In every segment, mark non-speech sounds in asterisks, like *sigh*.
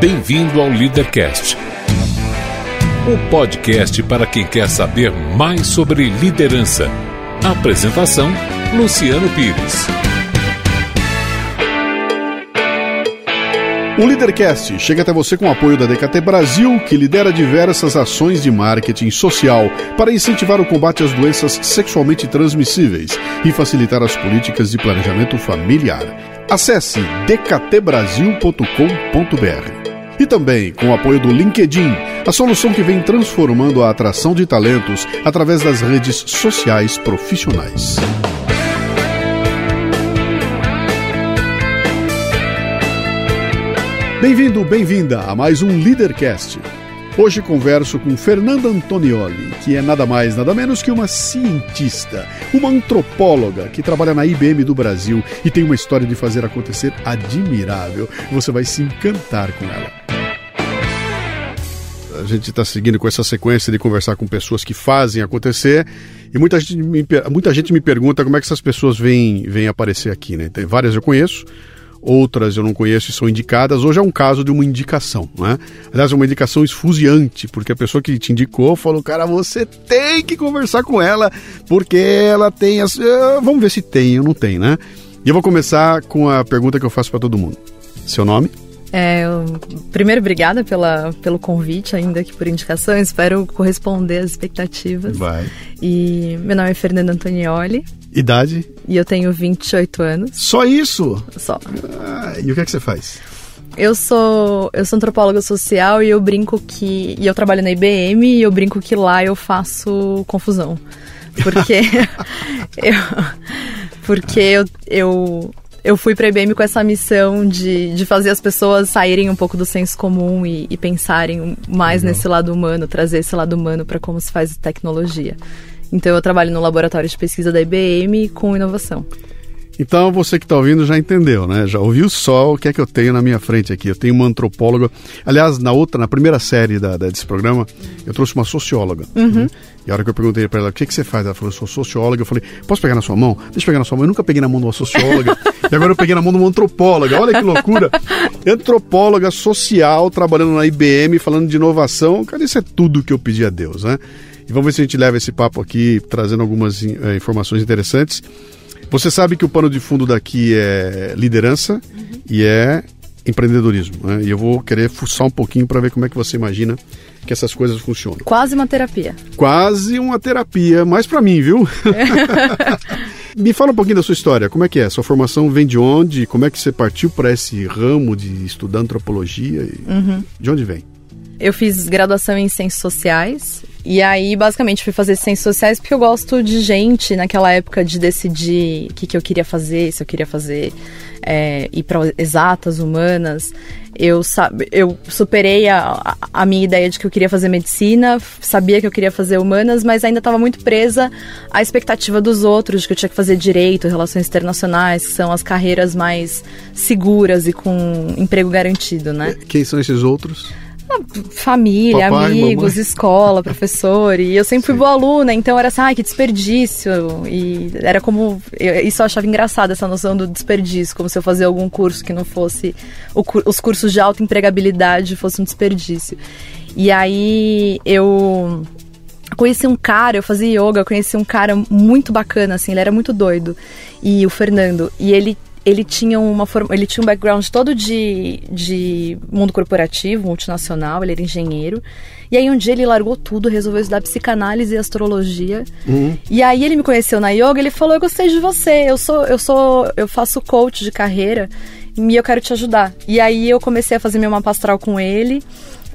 Bem-vindo ao Leadercast, o podcast para quem quer saber mais sobre liderança. Apresentação: Luciano Pires. O Leadercast chega até você com o apoio da DKT Brasil, que lidera diversas ações de marketing social para incentivar o combate às doenças sexualmente transmissíveis e facilitar as políticas de planejamento familiar. Acesse dktbrasil.com.br. E também com o apoio do LinkedIn, a solução que vem transformando a atração de talentos através das redes sociais profissionais. Bem-vindo, bem-vinda a mais um Leadercast. Hoje converso com Fernanda Antonioli, que é nada mais, nada menos que uma cientista, uma antropóloga que trabalha na IBM do Brasil e tem uma história de fazer acontecer admirável. Você vai se encantar com ela. A gente está seguindo com essa sequência de conversar com pessoas que fazem acontecer e muita gente me, muita gente me pergunta como é que essas pessoas vêm, vêm aparecer aqui. Né? Tem várias eu conheço, outras eu não conheço e são indicadas. Hoje é um caso de uma indicação, né? Aliás, é uma indicação esfuziante, porque a pessoa que te indicou falou, cara, você tem que conversar com ela, porque ela tem as... Uh, vamos ver se tem ou não tem, né? E eu vou começar com a pergunta que eu faço para todo mundo. Seu nome? É, primeiro, obrigada pela, pelo convite, ainda que por indicação. Espero corresponder às expectativas. Vai. E meu nome é Fernanda Antonioli. Idade? E eu tenho 28 anos. Só isso? Só. Ah, e o que é que você faz? Eu sou, eu sou antropóloga social e eu brinco que. E eu trabalho na IBM e eu brinco que lá eu faço confusão. Porque. *laughs* *laughs* eu, porque eu, eu eu fui para a IBM com essa missão de, de fazer as pessoas saírem um pouco do senso comum e, e pensarem mais nesse lado humano, trazer esse lado humano para como se faz tecnologia. Então eu trabalho no laboratório de pesquisa da IBM com inovação. Então você que está ouvindo já entendeu, né? Já ouviu só o que é que eu tenho na minha frente aqui. Eu tenho uma antropóloga. Aliás, na outra, na primeira série da, da desse programa, eu trouxe uma socióloga. Uhum. E a hora que eu perguntei para ela o que, que você faz, ela falou: eu sou socióloga. Eu falei: posso pegar na sua mão? Deixa eu pegar na sua mão. Eu nunca peguei na mão de uma socióloga. *laughs* e agora eu peguei na mão de uma antropóloga. Olha que loucura. Antropóloga social, trabalhando na IBM, falando de inovação. Cara, isso é tudo que eu pedi a Deus, né? E vamos ver se a gente leva esse papo aqui, trazendo algumas é, informações interessantes. Você sabe que o pano de fundo daqui é liderança uhum. e é empreendedorismo. Né? E eu vou querer fuçar um pouquinho para ver como é que você imagina que essas coisas funcionam. Quase uma terapia. Quase uma terapia, mas para mim, viu? *laughs* Me fala um pouquinho da sua história. Como é que é? Sua formação vem de onde? Como é que você partiu para esse ramo de estudar antropologia? Uhum. De onde vem? Eu fiz graduação em Ciências Sociais e aí, basicamente, fui fazer ciências sociais porque eu gosto de gente naquela época de decidir o que, que eu queria fazer, se eu queria fazer é, para exatas, humanas. Eu, eu superei a, a minha ideia de que eu queria fazer medicina, sabia que eu queria fazer humanas, mas ainda estava muito presa à expectativa dos outros, de que eu tinha que fazer direito, relações internacionais, que são as carreiras mais seguras e com emprego garantido, né? Quem são esses outros? Família, Papai, amigos, mamãe. escola, professor. E eu sempre fui Sim. boa aluna, então era assim, ai, que desperdício. E era como. Eu, isso eu achava engraçado, essa noção do desperdício, como se eu fazia algum curso que não fosse. O, os cursos de alta empregabilidade fossem um desperdício. E aí eu conheci um cara, eu fazia yoga, eu conheci um cara muito bacana, assim, ele era muito doido. E o Fernando. E ele ele tinha uma ele tinha um background todo de, de mundo corporativo, multinacional, ele era engenheiro. E aí um dia ele largou tudo, resolveu estudar psicanálise e astrologia. Uhum. E aí ele me conheceu na yoga, ele falou: "Eu gostei de você. Eu sou eu sou eu faço coach de carreira e eu quero te ajudar". E aí eu comecei a fazer meu mapa astral com ele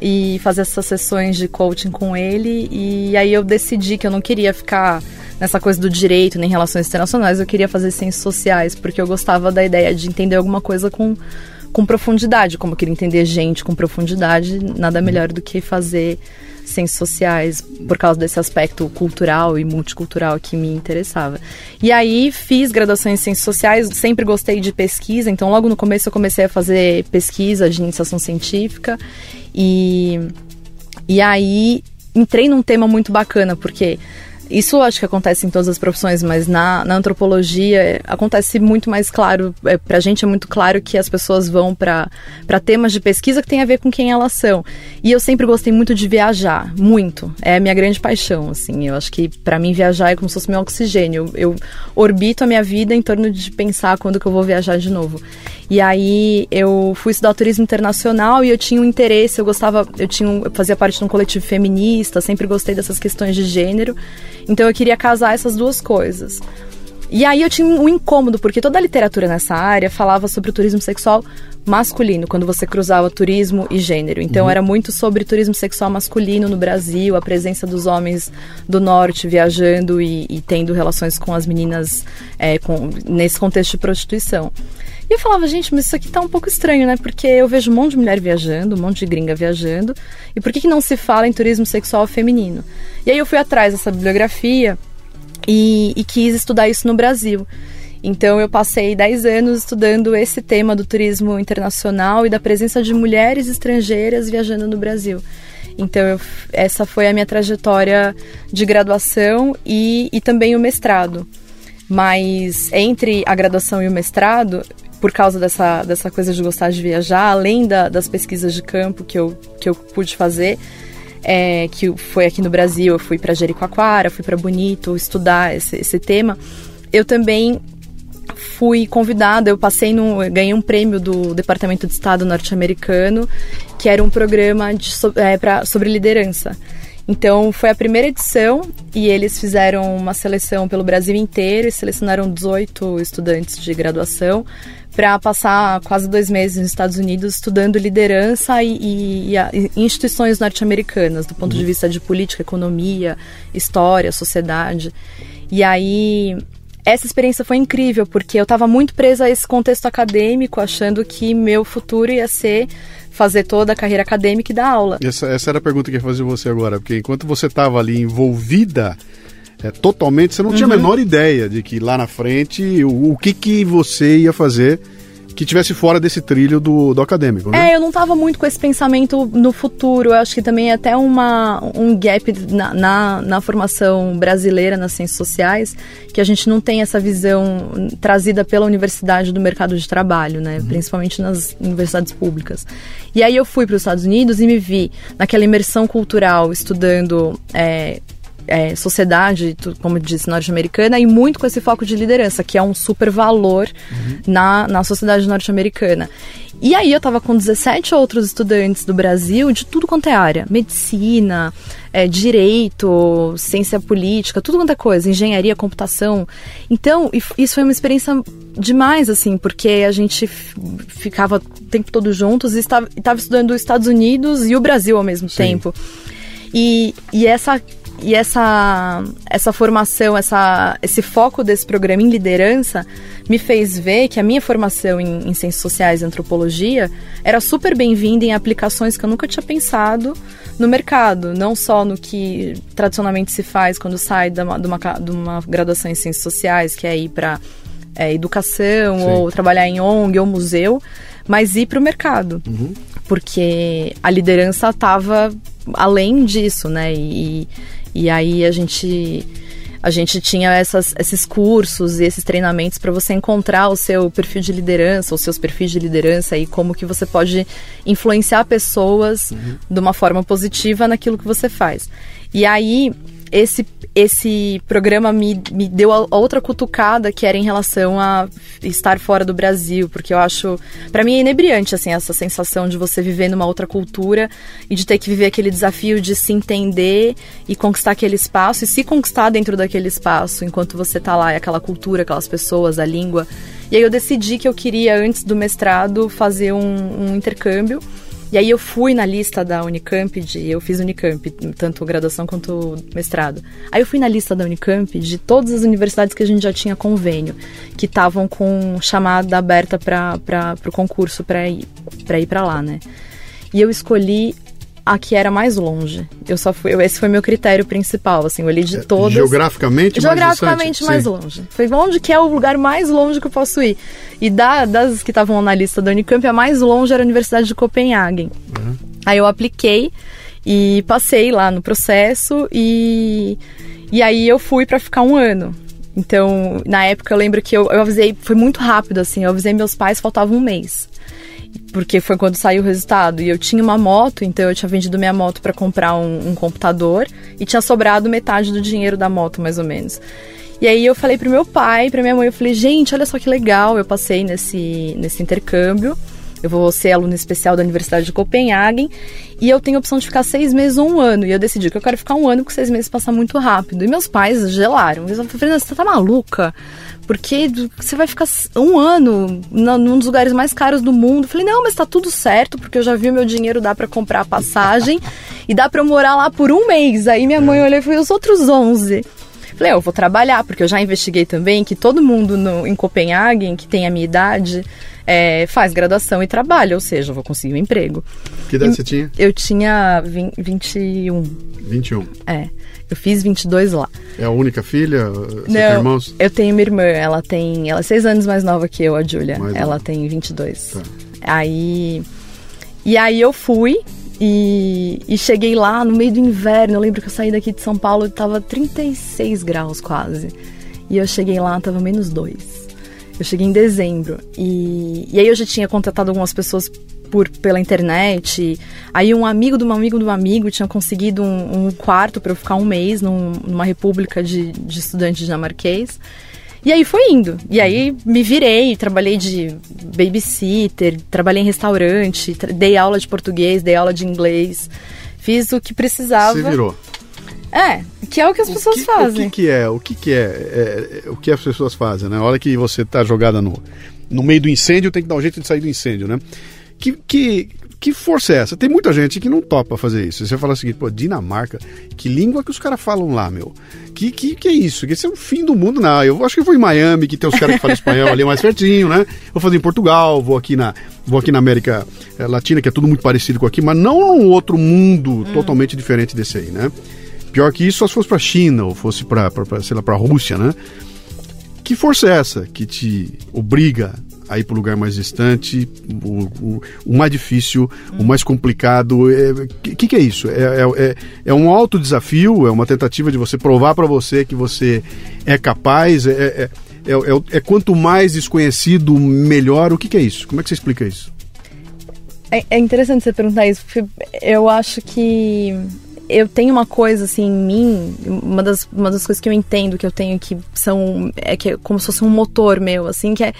e fazer essas sessões de coaching com ele e aí eu decidi que eu não queria ficar nessa coisa do direito, nem relações internacionais, eu queria fazer ciências sociais, porque eu gostava da ideia de entender alguma coisa com, com profundidade, como eu queria entender gente com profundidade, nada melhor do que fazer ciências sociais por causa desse aspecto cultural e multicultural que me interessava. E aí fiz graduação em ciências sociais, sempre gostei de pesquisa, então logo no começo eu comecei a fazer pesquisa de iniciação científica e e aí entrei num tema muito bacana, porque Isso acho que acontece em todas as profissões, mas na, na antropologia é, acontece muito mais claro. É, pra gente é muito claro que as pessoas vão para temas de pesquisa que tem a ver com quem elas são. E eu sempre gostei muito de viajar, muito. É a minha grande paixão, assim. Eu acho que para mim viajar é como se fosse meu oxigênio. Eu, eu orbito a minha vida em torno de pensar quando que eu vou viajar de novo. E aí eu fui estudar turismo internacional e eu tinha um interesse, eu gostava, eu tinha eu fazia parte de um coletivo feminista, sempre gostei dessas questões de gênero. Então eu queria casar essas duas coisas. E aí eu tinha um incômodo, porque toda a literatura nessa área falava sobre o turismo sexual masculino, quando você cruzava turismo e gênero. Então uhum. era muito sobre turismo sexual masculino no Brasil, a presença dos homens do norte viajando e, e tendo relações com as meninas é, com, nesse contexto de prostituição. E eu falava, gente, mas isso aqui tá um pouco estranho, né? Porque eu vejo um monte de mulher viajando, um monte de gringa viajando. E por que, que não se fala em turismo sexual feminino? E aí eu fui atrás dessa bibliografia e, e quis estudar isso no Brasil. Então eu passei 10 anos estudando esse tema do turismo internacional e da presença de mulheres estrangeiras viajando no Brasil. Então eu, essa foi a minha trajetória de graduação e, e também o mestrado. Mas entre a graduação e o mestrado, por causa dessa, dessa coisa de gostar de viajar, além da, das pesquisas de campo que eu, que eu pude fazer, é, que foi aqui no Brasil, eu fui para Jericoacoara, fui para Bonito estudar esse, esse tema, eu também fui convidada, eu passei no, ganhei um prêmio do Departamento de Estado norte-americano, que era um programa de, é, pra, sobre liderança. Então foi a primeira edição e eles fizeram uma seleção pelo Brasil inteiro e selecionaram 18 estudantes de graduação para passar quase dois meses nos Estados Unidos estudando liderança e, e, e instituições norte-americanas, do ponto uhum. de vista de política, economia, história, sociedade. E aí essa experiência foi incrível, porque eu estava muito presa a esse contexto acadêmico, achando que meu futuro ia ser fazer toda a carreira acadêmica e dar aula. Essa, essa era a pergunta que eu ia fazer você agora, porque enquanto você estava ali envolvida é, totalmente, você não uhum. tinha a uhum. menor ideia de que lá na frente o, o que, que você ia fazer que tivesse fora desse trilho do, do acadêmico, né? É, eu não estava muito com esse pensamento no futuro. Eu acho que também é até uma, um gap na, na, na, formação brasileira nas ciências sociais, que a gente não tem essa visão trazida pela universidade do mercado de trabalho, né? Uhum. Principalmente nas universidades públicas. E aí eu fui para os Estados Unidos e me vi naquela imersão cultural, estudando é, é, sociedade, como disse, norte-americana, e muito com esse foco de liderança, que é um super valor uhum. na, na sociedade norte-americana. E aí eu estava com 17 outros estudantes do Brasil, de tudo quanto é área. Medicina, é, direito, ciência política, tudo quanto é coisa, engenharia, computação. Então, isso foi uma experiência demais, assim, porque a gente ficava o tempo todo juntos e estava, estava estudando os Estados Unidos e o Brasil ao mesmo Sim. tempo. E, e essa e essa, essa formação, essa, esse foco desse programa em liderança me fez ver que a minha formação em, em ciências sociais e antropologia era super bem-vinda em aplicações que eu nunca tinha pensado no mercado, não só no que tradicionalmente se faz quando sai de uma, de uma, de uma graduação em ciências sociais, que é ir para é, educação Sim. ou trabalhar em ONG ou museu, mas ir para o mercado. Uhum. Porque a liderança estava além disso, né? E, e aí a gente a gente tinha essas, esses cursos e esses treinamentos para você encontrar o seu perfil de liderança, os seus perfis de liderança e como que você pode influenciar pessoas uhum. de uma forma positiva naquilo que você faz. E aí esse, esse programa me, me deu a, outra cutucada que era em relação a estar fora do Brasil, porque eu acho, para mim é inebriante assim essa sensação de você viver numa outra cultura e de ter que viver aquele desafio de se entender e conquistar aquele espaço e se conquistar dentro daquele espaço enquanto você tá lá, é aquela cultura, aquelas pessoas, a língua. E aí eu decidi que eu queria antes do mestrado fazer um, um intercâmbio e aí eu fui na lista da Unicamp, de, eu fiz Unicamp, tanto graduação quanto mestrado. Aí eu fui na lista da Unicamp de todas as universidades que a gente já tinha convênio, que estavam com chamada aberta para o concurso para ir para lá, né? E eu escolhi a que era mais longe. Eu só fui, esse foi meu critério principal, assim, eu olhei de é, todas. Geograficamente, geograficamente mais, mais longe. Foi onde que é o lugar mais longe que eu posso ir. E da, das que estavam na lista da Unicamp, a mais longe era a Universidade de Copenhague. Uhum. Aí eu apliquei E passei lá no processo e, e aí eu fui para ficar um ano. Então, na época eu lembro que eu, eu avisei, foi muito rápido assim, eu avisei meus pais, faltava um mês. Porque foi quando saiu o resultado. E eu tinha uma moto, então eu tinha vendido minha moto para comprar um, um computador e tinha sobrado metade do dinheiro da moto, mais ou menos. E aí eu falei pro meu pai, pra minha mãe, eu falei, gente, olha só que legal, eu passei nesse, nesse intercâmbio. Eu vou ser aluna especial da Universidade de Copenhagen e eu tenho a opção de ficar seis meses ou um ano. E eu decidi que eu quero ficar um ano, porque seis meses passa muito rápido. E meus pais gelaram. Eles falaram, Fernanda, você tá maluca? Porque você vai ficar um ano num dos lugares mais caros do mundo. Falei, não, mas tá tudo certo, porque eu já vi o meu dinheiro dá para comprar a passagem *laughs* e dá para eu morar lá por um mês. Aí minha mãe olhou e falou, os outros 11. Falei, eu vou trabalhar, porque eu já investiguei também que todo mundo no, em Copenhague, que tem a minha idade, é, faz graduação e trabalha, ou seja, eu vou conseguir um emprego. Que idade e, você tinha? Eu tinha 20, 21. 21. É. Eu fiz 22 lá. É a única filha? Você Não, tem irmãos? Eu tenho minha irmã, ela tem. Ela é seis anos mais nova que eu, a Júlia. Ela tem 22. Tá. Aí. E aí eu fui e, e, cheguei lá no meio do inverno. Eu lembro que eu saí daqui de São Paulo e tava 36 graus quase. E eu cheguei lá, tava menos 2. Eu cheguei em dezembro. E, e aí eu já tinha contatado algumas pessoas por pela internet. Aí um amigo de um amigo de um amigo tinha conseguido um, um quarto para eu ficar um mês num, numa república de, de estudantes dinamarquês. E aí foi indo. E aí me virei, trabalhei de babysitter, trabalhei em restaurante, dei aula de português, dei aula de inglês. Fiz o que precisava. Você virou. É, que é o que as o pessoas que, fazem. O que, que, é? O que, que é, é, é, O que as pessoas fazem, né? A hora que você tá jogada no, no meio do incêndio, tem que dar um jeito de sair do incêndio, né? Que, que, que força é essa? Tem muita gente que não topa fazer isso. Você fala o seguinte, pô, Dinamarca, que língua que os caras falam lá, meu? Que, que, que é isso? Que esse é o fim do mundo, não. Eu acho que eu vou em Miami, que tem os caras que falam espanhol ali mais pertinho, né? Vou fazer em Portugal, vou aqui na, vou aqui na América eh, Latina, que é tudo muito parecido com aqui, mas não num outro mundo hum. totalmente diferente desse aí, né? Pior que isso, só se fosse pra China, ou fosse pra, pra, pra sei lá, pra Rússia, né? Que força é essa que te obriga a ir para o lugar mais distante, o, o, o mais difícil, o mais complicado. O é, que, que é isso? É, é, é, é um alto desafio, é uma tentativa de você provar para você que você é capaz, é, é, é, é, quanto mais desconhecido, melhor. O que, que é isso? Como é que você explica isso? É, é interessante você perguntar isso, porque eu acho que eu tenho uma coisa assim em mim, uma das, uma das coisas que eu entendo que eu tenho que são é que é como se fosse um motor meu, assim, que é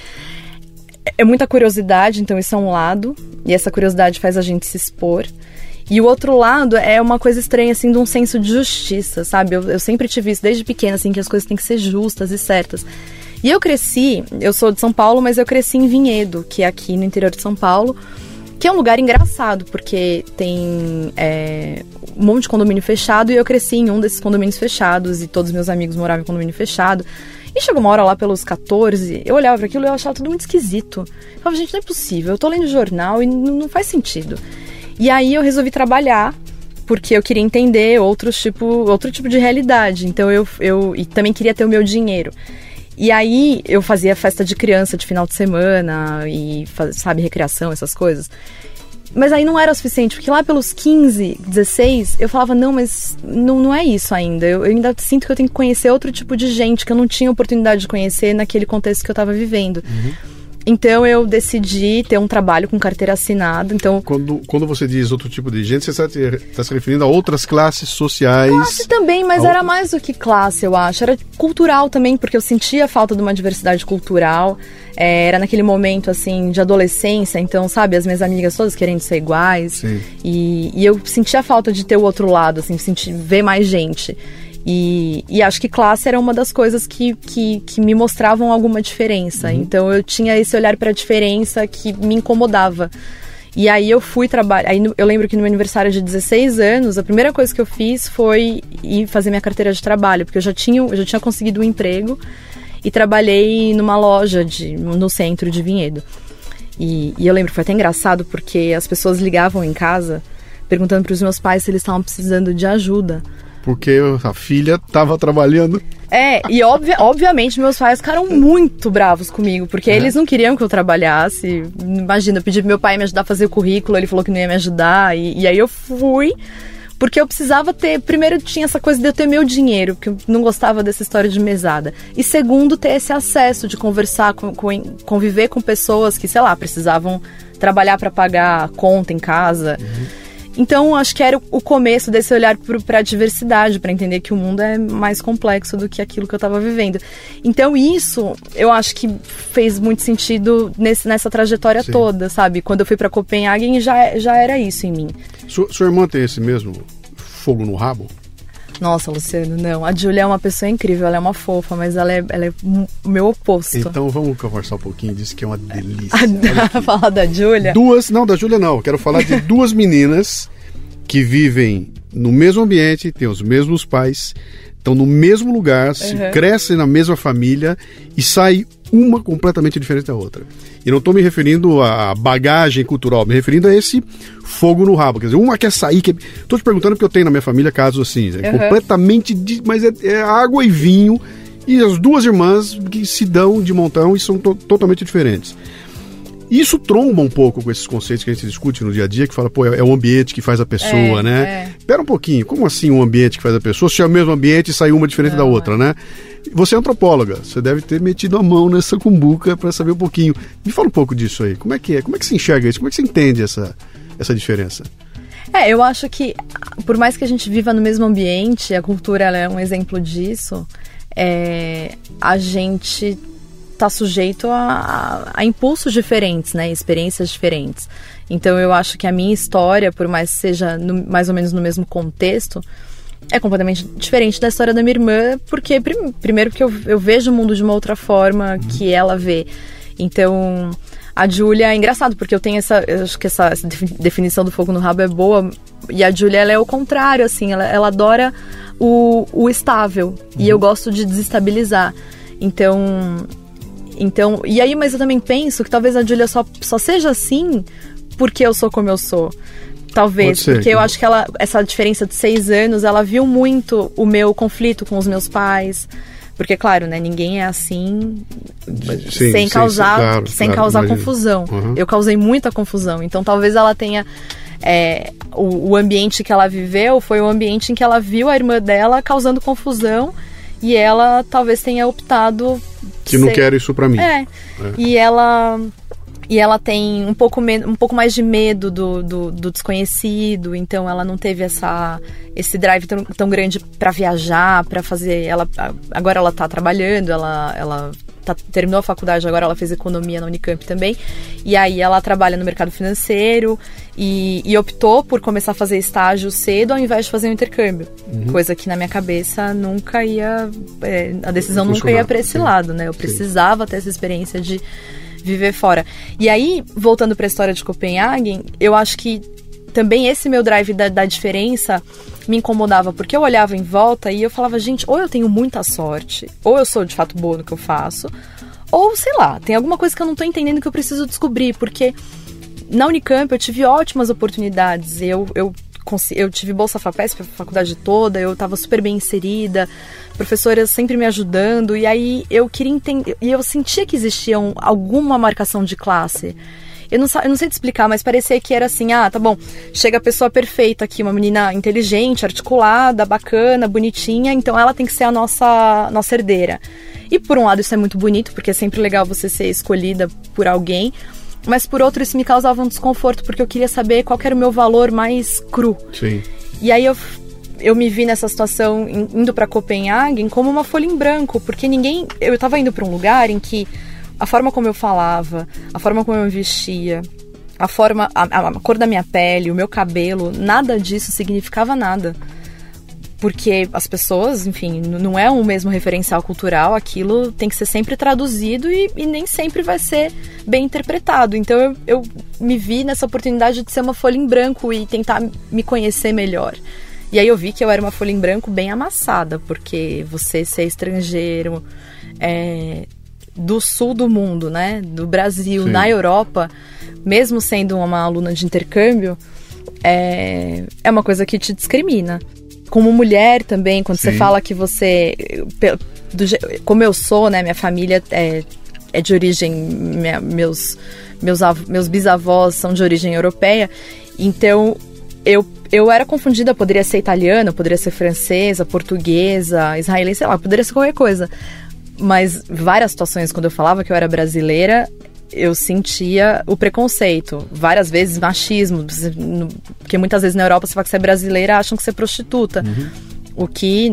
é muita curiosidade, então isso é um lado, e essa curiosidade faz a gente se expor. E o outro lado é uma coisa estranha, assim, de um senso de justiça, sabe? Eu, eu sempre tive isso desde pequena, assim, que as coisas têm que ser justas e certas. E eu cresci, eu sou de São Paulo, mas eu cresci em Vinhedo, que é aqui no interior de São Paulo, que é um lugar engraçado, porque tem é, um monte de condomínio fechado e eu cresci em um desses condomínios fechados e todos meus amigos moravam em condomínio fechado. E chegou uma hora lá pelos 14, eu olhava para aquilo e eu achava tudo muito esquisito. Eu falava, gente, não é possível, eu tô lendo jornal e não, faz sentido. E aí eu resolvi trabalhar porque eu queria entender outros tipo, outro tipo de realidade. Então eu, eu e também queria ter o meu dinheiro. E aí eu fazia festa de criança de final de semana e, sabe, recreação, essas coisas. Mas aí não era o suficiente, porque lá pelos 15, 16, eu falava, não, mas não, não é isso ainda. Eu, eu, ainda sinto que eu tenho que conhecer outro tipo de gente que eu não tinha oportunidade de conhecer naquele contexto que eu estava vivendo. Uhum. Então eu decidi ter um trabalho com carteira assinada. Então quando, quando você diz outro tipo de gente, você está tá se referindo a outras classes sociais? Classe também, mas era mais do que classe, eu acho. Era cultural também, porque eu sentia a falta de uma diversidade cultural. É, era naquele momento assim de adolescência, então sabe as minhas amigas todas querendo ser iguais. E, e eu sentia a falta de ter o outro lado, assim, sentir ver mais gente. E, e, acho que classe era uma das coisas que, que, que me mostravam alguma diferença. Uhum. Então eu tinha esse olhar para a diferença que me incomodava. E aí eu fui trabalhar. Aí eu lembro que no meu aniversário de 16 anos, a primeira coisa que eu fiz foi ir fazer minha carteira de trabalho, porque eu já tinha, eu já tinha conseguido um emprego e trabalhei numa loja de, no centro de Vinhedo. E, e eu lembro que foi até engraçado porque as pessoas ligavam em casa perguntando para os meus pais se eles estavam precisando de ajuda porque a filha estava trabalhando. É, e obvi obviamente meus pais ficaram muito bravos comigo, porque é. eles não queriam que eu trabalhasse. Imagina, eu pedi pro meu pai me ajudar a fazer o currículo, ele falou que não ia me ajudar, e, e aí eu fui Porque eu precisava ter. Primeiro, tinha essa coisa de eu ter meu dinheiro, que eu não gostava dessa história de mesada. E segundo, ter esse acesso de conversar, com, com conviver com pessoas que, sei lá, precisavam trabalhar para pagar conta em casa. Uhum. Então, acho que era o começo desse olhar para a diversidade, para entender que o mundo é mais complexo do que aquilo que eu estava vivendo. Então, isso eu acho que fez muito sentido nesse, nessa trajetória Sim. toda, sabe? Quando eu fui para Copenhague, já, já era isso em mim. Sua, sua irmã tem esse mesmo fogo no rabo? Nossa, Luciano, não. A Júlia é uma pessoa incrível, ela é uma fofa, mas ela é, ela é o meu oposto. Então vamos conversar um pouquinho disso que é uma delícia. *laughs* falar da Júlia? Duas, não, da Júlia não. Quero falar de duas meninas que vivem no mesmo ambiente, têm os mesmos pais, estão no mesmo lugar, uhum. crescem na mesma família e sai uma completamente diferente da outra. E não estou me referindo à bagagem cultural, me referindo a esse fogo no rabo. Quer dizer, uma quer sair. Estou que... te perguntando porque eu tenho na minha família casos assim, uhum. completamente. Mas é, é, água e vinho. E as duas irmãs que se dão de montão e são to totalmente diferentes. Isso tromba um pouco com esses conceitos que a gente discute no dia a dia, que fala, pô, é, é o ambiente que faz a pessoa, é, né? É. Pera um pouquinho, como assim o um ambiente que faz a pessoa? Se é o mesmo ambiente e sai uma diferente Não, da outra, é. né? Você é antropóloga, você deve ter metido a mão nessa cumbuca para saber um pouquinho. Me fala um pouco disso aí. Como é que é? Como é que se enxerga isso? Como é que você entende essa, essa diferença? É, eu acho que por mais que a gente viva no mesmo ambiente, a cultura é um exemplo disso, é, a gente está sujeito a, a, a, impulsos diferentes, né? Experiências diferentes. Então eu acho que a minha história, por mais que seja no, mais ou menos no mesmo contexto, é completamente diferente da história da minha irmã, porque prim, primeiro porque eu, eu, vejo o mundo de uma outra forma uhum. que ela vê. Então, a Júlia é engraçado, porque eu tenho essa. Eu acho que essa, essa definição do fogo no rabo é boa. E a Júlia, ela é o contrário, assim, ela, ela adora o, o estável. Uhum. E eu gosto de desestabilizar. Então, então, e aí, mas eu também penso que talvez a Julia só, só seja assim porque eu sou como eu sou. Talvez, ser, porque eu acho que ela, essa diferença de seis anos, ela viu muito o meu conflito com os meus pais. Porque, claro, né, ninguém é assim sim, sem sim, causar, claro, sem claro, causar confusão. Uhum. Eu causei muita confusão. Então, talvez ela tenha. É, o, o ambiente que ela viveu foi o ambiente em que ela viu a irmã dela causando confusão e ela talvez tenha optado que não quero isso para mim. É. é. E ela e ela tem um pouco, um pouco mais de medo do, do, do, desconhecido, então ela não teve essa, esse drive tão, tão grande para viajar, para fazer. Ela, agora ela tá trabalhando, ela, ela tá, terminou a faculdade, agora ela fez economia na Unicamp também. E aí ela trabalha no mercado financeiro e, e optou por começar a fazer estágio cedo ao invés de fazer um intercâmbio. Uhum. Coisa que na minha cabeça nunca ia. É, a decisão nunca ia para esse sim. lado, né? Eu precisava sim. ter essa experiência de viver fora. E aí, voltando para a história de Copenhague, eu acho que também esse meu drive da, da, diferença me incomodava, porque eu olhava em volta e eu falava, gente, ou eu tenho muita sorte, ou eu sou de fato boa no que eu faço, ou sei lá, tem alguma coisa que eu não tô entendendo que eu preciso descobrir, porque na Unicamp eu tive ótimas oportunidades, eu, eu, eu tive bolsa FAPESP a faculdade toda, eu estava super bem inserida, professoras sempre me ajudando, e aí eu queria entender, e eu sentia que existia um, alguma marcação de classe. Eu não, eu não sei te explicar, mas parecia que era assim: ah, tá bom, chega a pessoa perfeita aqui, uma menina inteligente, articulada, bacana, bonitinha, então ela tem que ser a nossa, nossa herdeira. E por um lado isso é muito bonito, porque é sempre legal você ser escolhida por alguém, mas por outro isso me causava um desconforto, porque eu queria saber qual era o meu valor mais cru. Sim. E aí eu eu me vi nessa situação indo para Copenhague como uma folha em branco, porque ninguém. Eu estava indo para um lugar em que a forma como eu falava, a forma como eu me vestia, a forma, a, a, cor da minha pele, o meu cabelo, nada disso significava nada. Porque as pessoas, enfim, não é o mesmo referencial cultural, aquilo tem que ser sempre traduzido e, e nem sempre vai ser bem interpretado. Então eu, eu me vi nessa oportunidade de ser uma folha em branco e tentar me conhecer melhor. E aí eu vi que eu era uma folha em branco bem amassada, porque você ser estrangeiro, é, do sul do mundo, né? Do Brasil, Sim. na Europa, mesmo sendo uma aluna de intercâmbio, é, é uma coisa que te discrimina. Como mulher também, quando Sim. você fala que você. Do, como eu sou, né? Minha família é, é de origem. Minha, meus, meus, meus bisavós são de origem europeia. Então, eu eu era confundida, poderia ser italiana, poderia ser francesa, portuguesa, israelense, sei lá, poderia ser qualquer coisa. Mas várias situações, quando eu falava que eu era brasileira, eu sentia o preconceito. Várias vezes machismo. Porque muitas vezes na Europa você fala que você é brasileira acham que você é prostituta. Uhum. O que,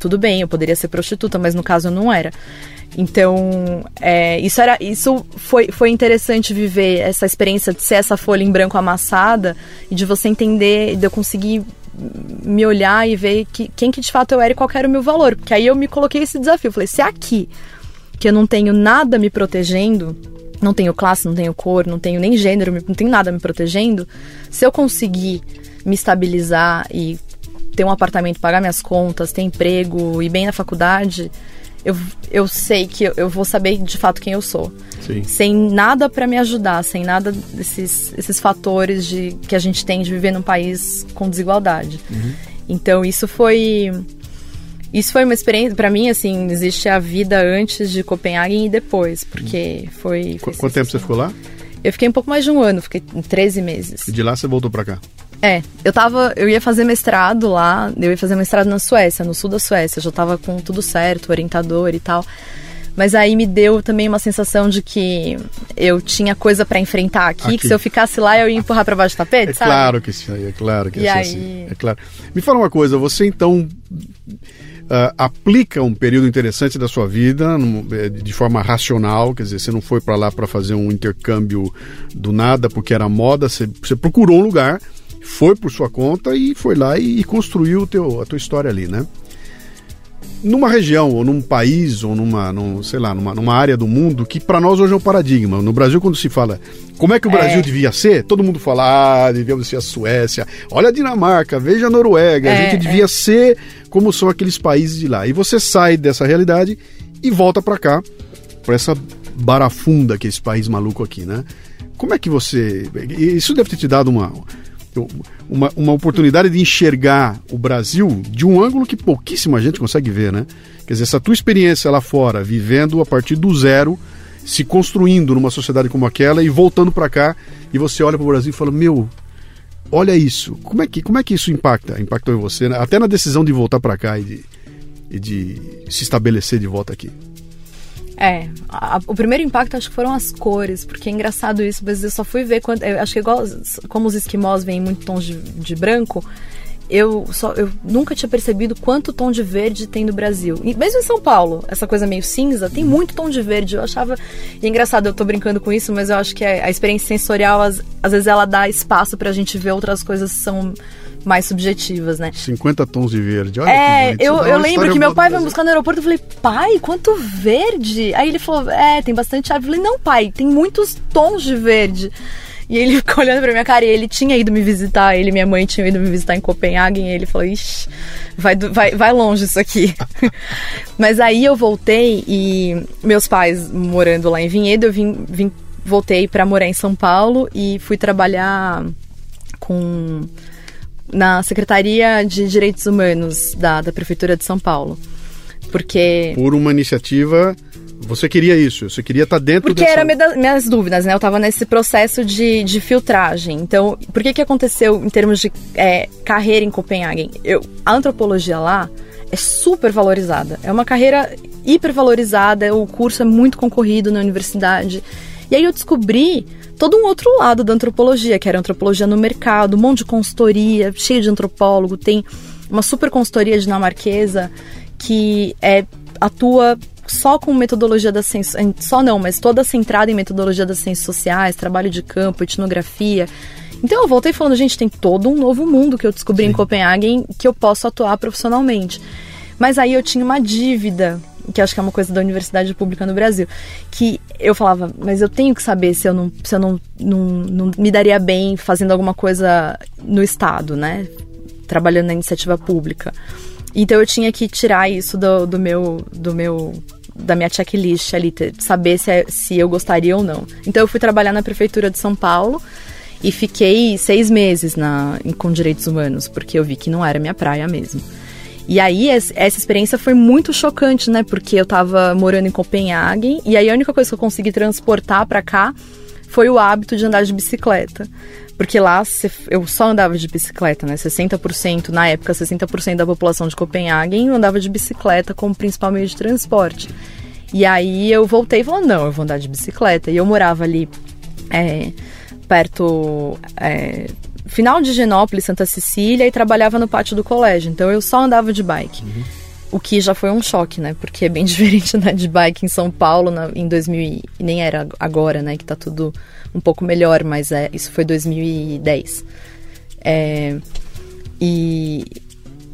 tudo bem, eu poderia ser prostituta, mas no caso eu não era. Então, é, isso era isso foi, foi interessante viver essa experiência de ser essa folha em branco amassada e de você entender, de eu conseguir me olhar e ver que, quem que de fato eu era e qual era o meu valor. Porque aí eu me coloquei esse desafio. Falei, se é aqui que eu não tenho nada me protegendo, não tenho classe, não tenho cor, não tenho nem gênero, não tenho nada me protegendo, se eu conseguir me estabilizar e ter um apartamento, pagar minhas contas, ter emprego e bem na faculdade, eu, eu sei que eu, eu vou saber de fato quem eu sou. Sim. Sem nada para me ajudar, sem nada desses esses fatores de, que a gente tem de viver num país com desigualdade. Uhum. Então isso foi isso foi uma experiência para mim assim, existe a vida antes de Copenhague e depois, porque foi, foi Quanto tempo você ficou lá? Eu fiquei um pouco mais de um ano, fiquei 13 meses. E de lá você voltou para cá? É, eu tava. Eu ia fazer mestrado lá, eu ia fazer mestrado na Suécia, no sul da Suécia. Eu já tava com tudo certo, orientador e tal. Mas aí me deu também uma sensação de que eu tinha coisa para enfrentar aqui, aqui, que se eu ficasse lá eu ia empurrar para baixo do tapete, é sabe? Claro que sim, é claro que e é aí... assim. É claro. Me fala uma coisa, você então Uh, aplica um período interessante da sua vida eh, de forma racional, quer dizer, você não foi para lá para fazer um intercâmbio do nada porque era moda, você, você procurou um lugar foi por sua conta e foi lá e, e construiu teu, a tua história ali, né? Numa região, ou num país, ou numa, num, sei lá, numa, numa área do mundo que para nós hoje é um paradigma. No Brasil, quando se fala como é que o Brasil é. devia ser, todo mundo fala, ah, devíamos ser a Suécia, olha a Dinamarca, veja a Noruega, é, a gente devia é. ser como são aqueles países de lá. E você sai dessa realidade e volta para cá, para essa barafunda que é esse país maluco aqui, né? Como é que você. Isso deve ter te dado uma uma, uma oportunidade de enxergar o Brasil de um ângulo que pouquíssima gente consegue ver, né? Quer dizer, essa tua experiência lá fora, vivendo a partir do zero, se construindo numa sociedade como aquela e voltando para cá, e você olha para o Brasil e fala: Meu, olha isso. Como é que, como é que isso impacta? Impactou em você, né? até na decisão de voltar para cá e de, e de se estabelecer de volta aqui. É, a, o primeiro impacto acho que foram as cores, porque é engraçado isso, mas eu só fui ver quando. Acho que igual como os esquimós vêm em muito tons de, de branco, eu só eu nunca tinha percebido quanto tom de verde tem no Brasil. E mesmo em São Paulo, essa coisa meio cinza, tem muito tom de verde. Eu achava. E é engraçado, eu tô brincando com isso, mas eu acho que a, a experiência sensorial, às, às vezes, ela dá espaço pra gente ver outras coisas que são mais subjetivas, né? 50 tons de verde. Olha é, eu, eu lembro que meu pai foi me buscar no aeroporto e falei, pai, quanto verde? Aí ele falou, é, tem bastante árvore. Eu falei, não, pai, tem muitos tons de verde. E ele *laughs* ficou olhando pra minha cara e ele tinha ido me visitar, ele e minha mãe tinham ido me visitar em Copenhague e ele falou, ixi, vai, vai, vai longe isso aqui. *laughs* Mas aí eu voltei e meus pais morando lá em Vinhedo, eu vim, vim voltei para morar em São Paulo e fui trabalhar com na Secretaria de Direitos Humanos da, da Prefeitura de São Paulo. Porque. Por uma iniciativa. Você queria isso, você queria estar tá dentro Porque dessa... era minhas dúvidas, né? Eu estava nesse processo de, de filtragem. Então, por que que aconteceu em termos de é, carreira em Copenhague? Eu, a antropologia lá é super valorizada. É uma carreira hiper valorizada, o curso é muito concorrido na universidade. E aí eu descobri todo um outro lado da antropologia, que era antropologia no mercado, um monte de consultoria, cheio de antropólogo, tem uma super consultoria dinamarquesa que é, atua só com metodologia das ciências, só não, mas toda centrada em metodologia das ciências sociais, trabalho de campo, etnografia. Então eu voltei falando, gente, tem todo um novo mundo que eu descobri Sim. em Copenhague que eu posso atuar profissionalmente. Mas aí eu tinha uma dívida que acho que é uma coisa da universidade pública no Brasil, que eu falava, mas eu tenho que saber se eu não, se eu não, não, não me daria bem fazendo alguma coisa no Estado, né? Trabalhando na iniciativa pública. Então eu tinha que tirar isso do, do meu do meu da minha checklist ali, saber se, é, se eu gostaria ou não. Então eu fui trabalhar na prefeitura de São Paulo e fiquei seis meses na, com direitos humanos, porque eu vi que não era minha praia mesmo. E aí, essa experiência foi muito chocante, né? Porque eu tava morando em Copenhague e aí a única coisa que eu consegui transportar para cá foi o hábito de andar de bicicleta. Porque lá eu só andava de bicicleta, né? 60%, na época, 60% da população de Copenhague andava de bicicleta como principal meio de transporte. E aí eu voltei e falei, não, eu vou andar de bicicleta. E eu morava ali é, perto. É, final de Genópolis, Santa Cecília, e trabalhava no pátio do colégio. Então eu só andava de bike. Uhum. O que já foi um choque, né? Porque é bem *laughs* diferente andar de bike em São Paulo na, em 2000 e nem era agora, né? Que tá tudo um pouco melhor, mas é, isso foi 2010. É, e,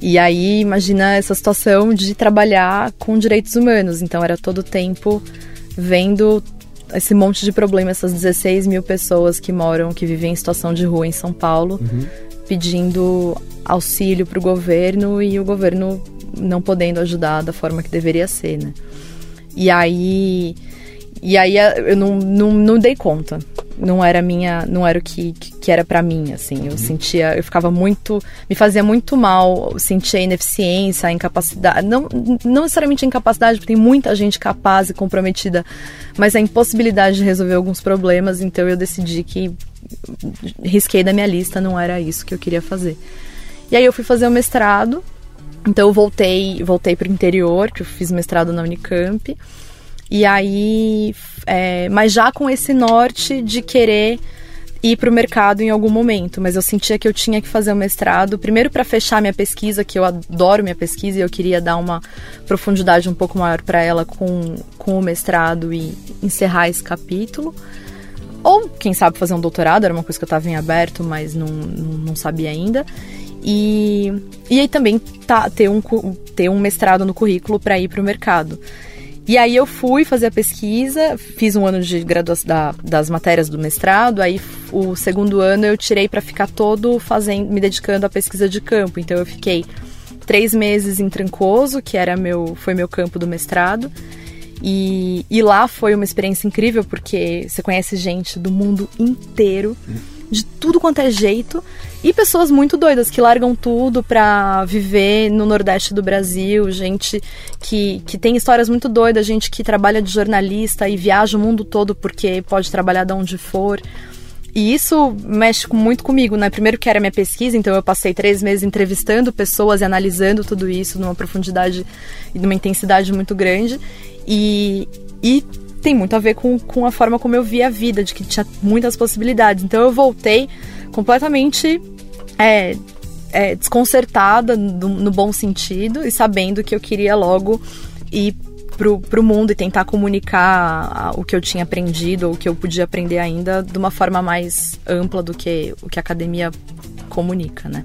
e aí, imagina essa situação de trabalhar com direitos humanos. Então, era todo o tempo vendo esse monte de problema, essas 16 mil pessoas que moram, que vivem em situação de rua em São Paulo, uhum. pedindo auxílio para o governo e o governo não podendo ajudar da forma que deveria ser, né? E aí, e aí eu não, não, não dei conta não era minha, não era o que, que era para mim, assim. Eu uhum. sentia, eu ficava muito, me fazia muito mal, sentia ineficiência, incapacidade, não, não necessariamente incapacidade, porque tem muita gente capaz e comprometida, mas a impossibilidade de resolver alguns problemas, então eu decidi que risquei da minha lista, não era isso que eu queria fazer. E aí eu fui fazer o mestrado, então eu voltei, voltei para o interior, que eu fiz mestrado na Unicamp. E aí, é, mas já com esse norte de querer ir para o mercado em algum momento, mas eu sentia que eu tinha que fazer o mestrado, primeiro para fechar minha pesquisa, que eu adoro minha pesquisa e eu queria dar uma profundidade um pouco maior para ela com, com o mestrado e encerrar esse capítulo. Ou, quem sabe, fazer um doutorado, era uma coisa que eu estava em aberto, mas não, não sabia ainda. E, e aí também tá, ter, um, ter um mestrado no currículo para ir para o mercado. E aí eu fui fazer a pesquisa, fiz um ano de graduação da, das matérias do mestrado, aí o segundo ano eu tirei para ficar todo fazendo, me dedicando à pesquisa de campo. Então eu fiquei três meses em Trancoso, que era meu, foi meu campo do mestrado. E, e lá foi uma experiência incrível porque você conhece gente do mundo inteiro, de tudo quanto é jeito. E pessoas muito doidas que largam tudo pra viver no Nordeste do Brasil, gente que, que tem histórias muito doidas, gente que trabalha de jornalista e viaja o mundo todo porque pode trabalhar de onde for. E isso mexe muito comigo, né? Primeiro que era minha pesquisa, então eu passei três meses entrevistando pessoas e analisando tudo isso numa profundidade e numa intensidade muito grande. E, e tem muito a ver com, com a forma como eu via a vida, de que tinha muitas possibilidades. Então eu voltei completamente é, é, desconcertada no, no, bom sentido e sabendo que eu queria logo ir pro, pro mundo e tentar comunicar o que eu tinha aprendido ou o que eu podia aprender ainda de uma forma mais ampla do que o que a academia comunica, né?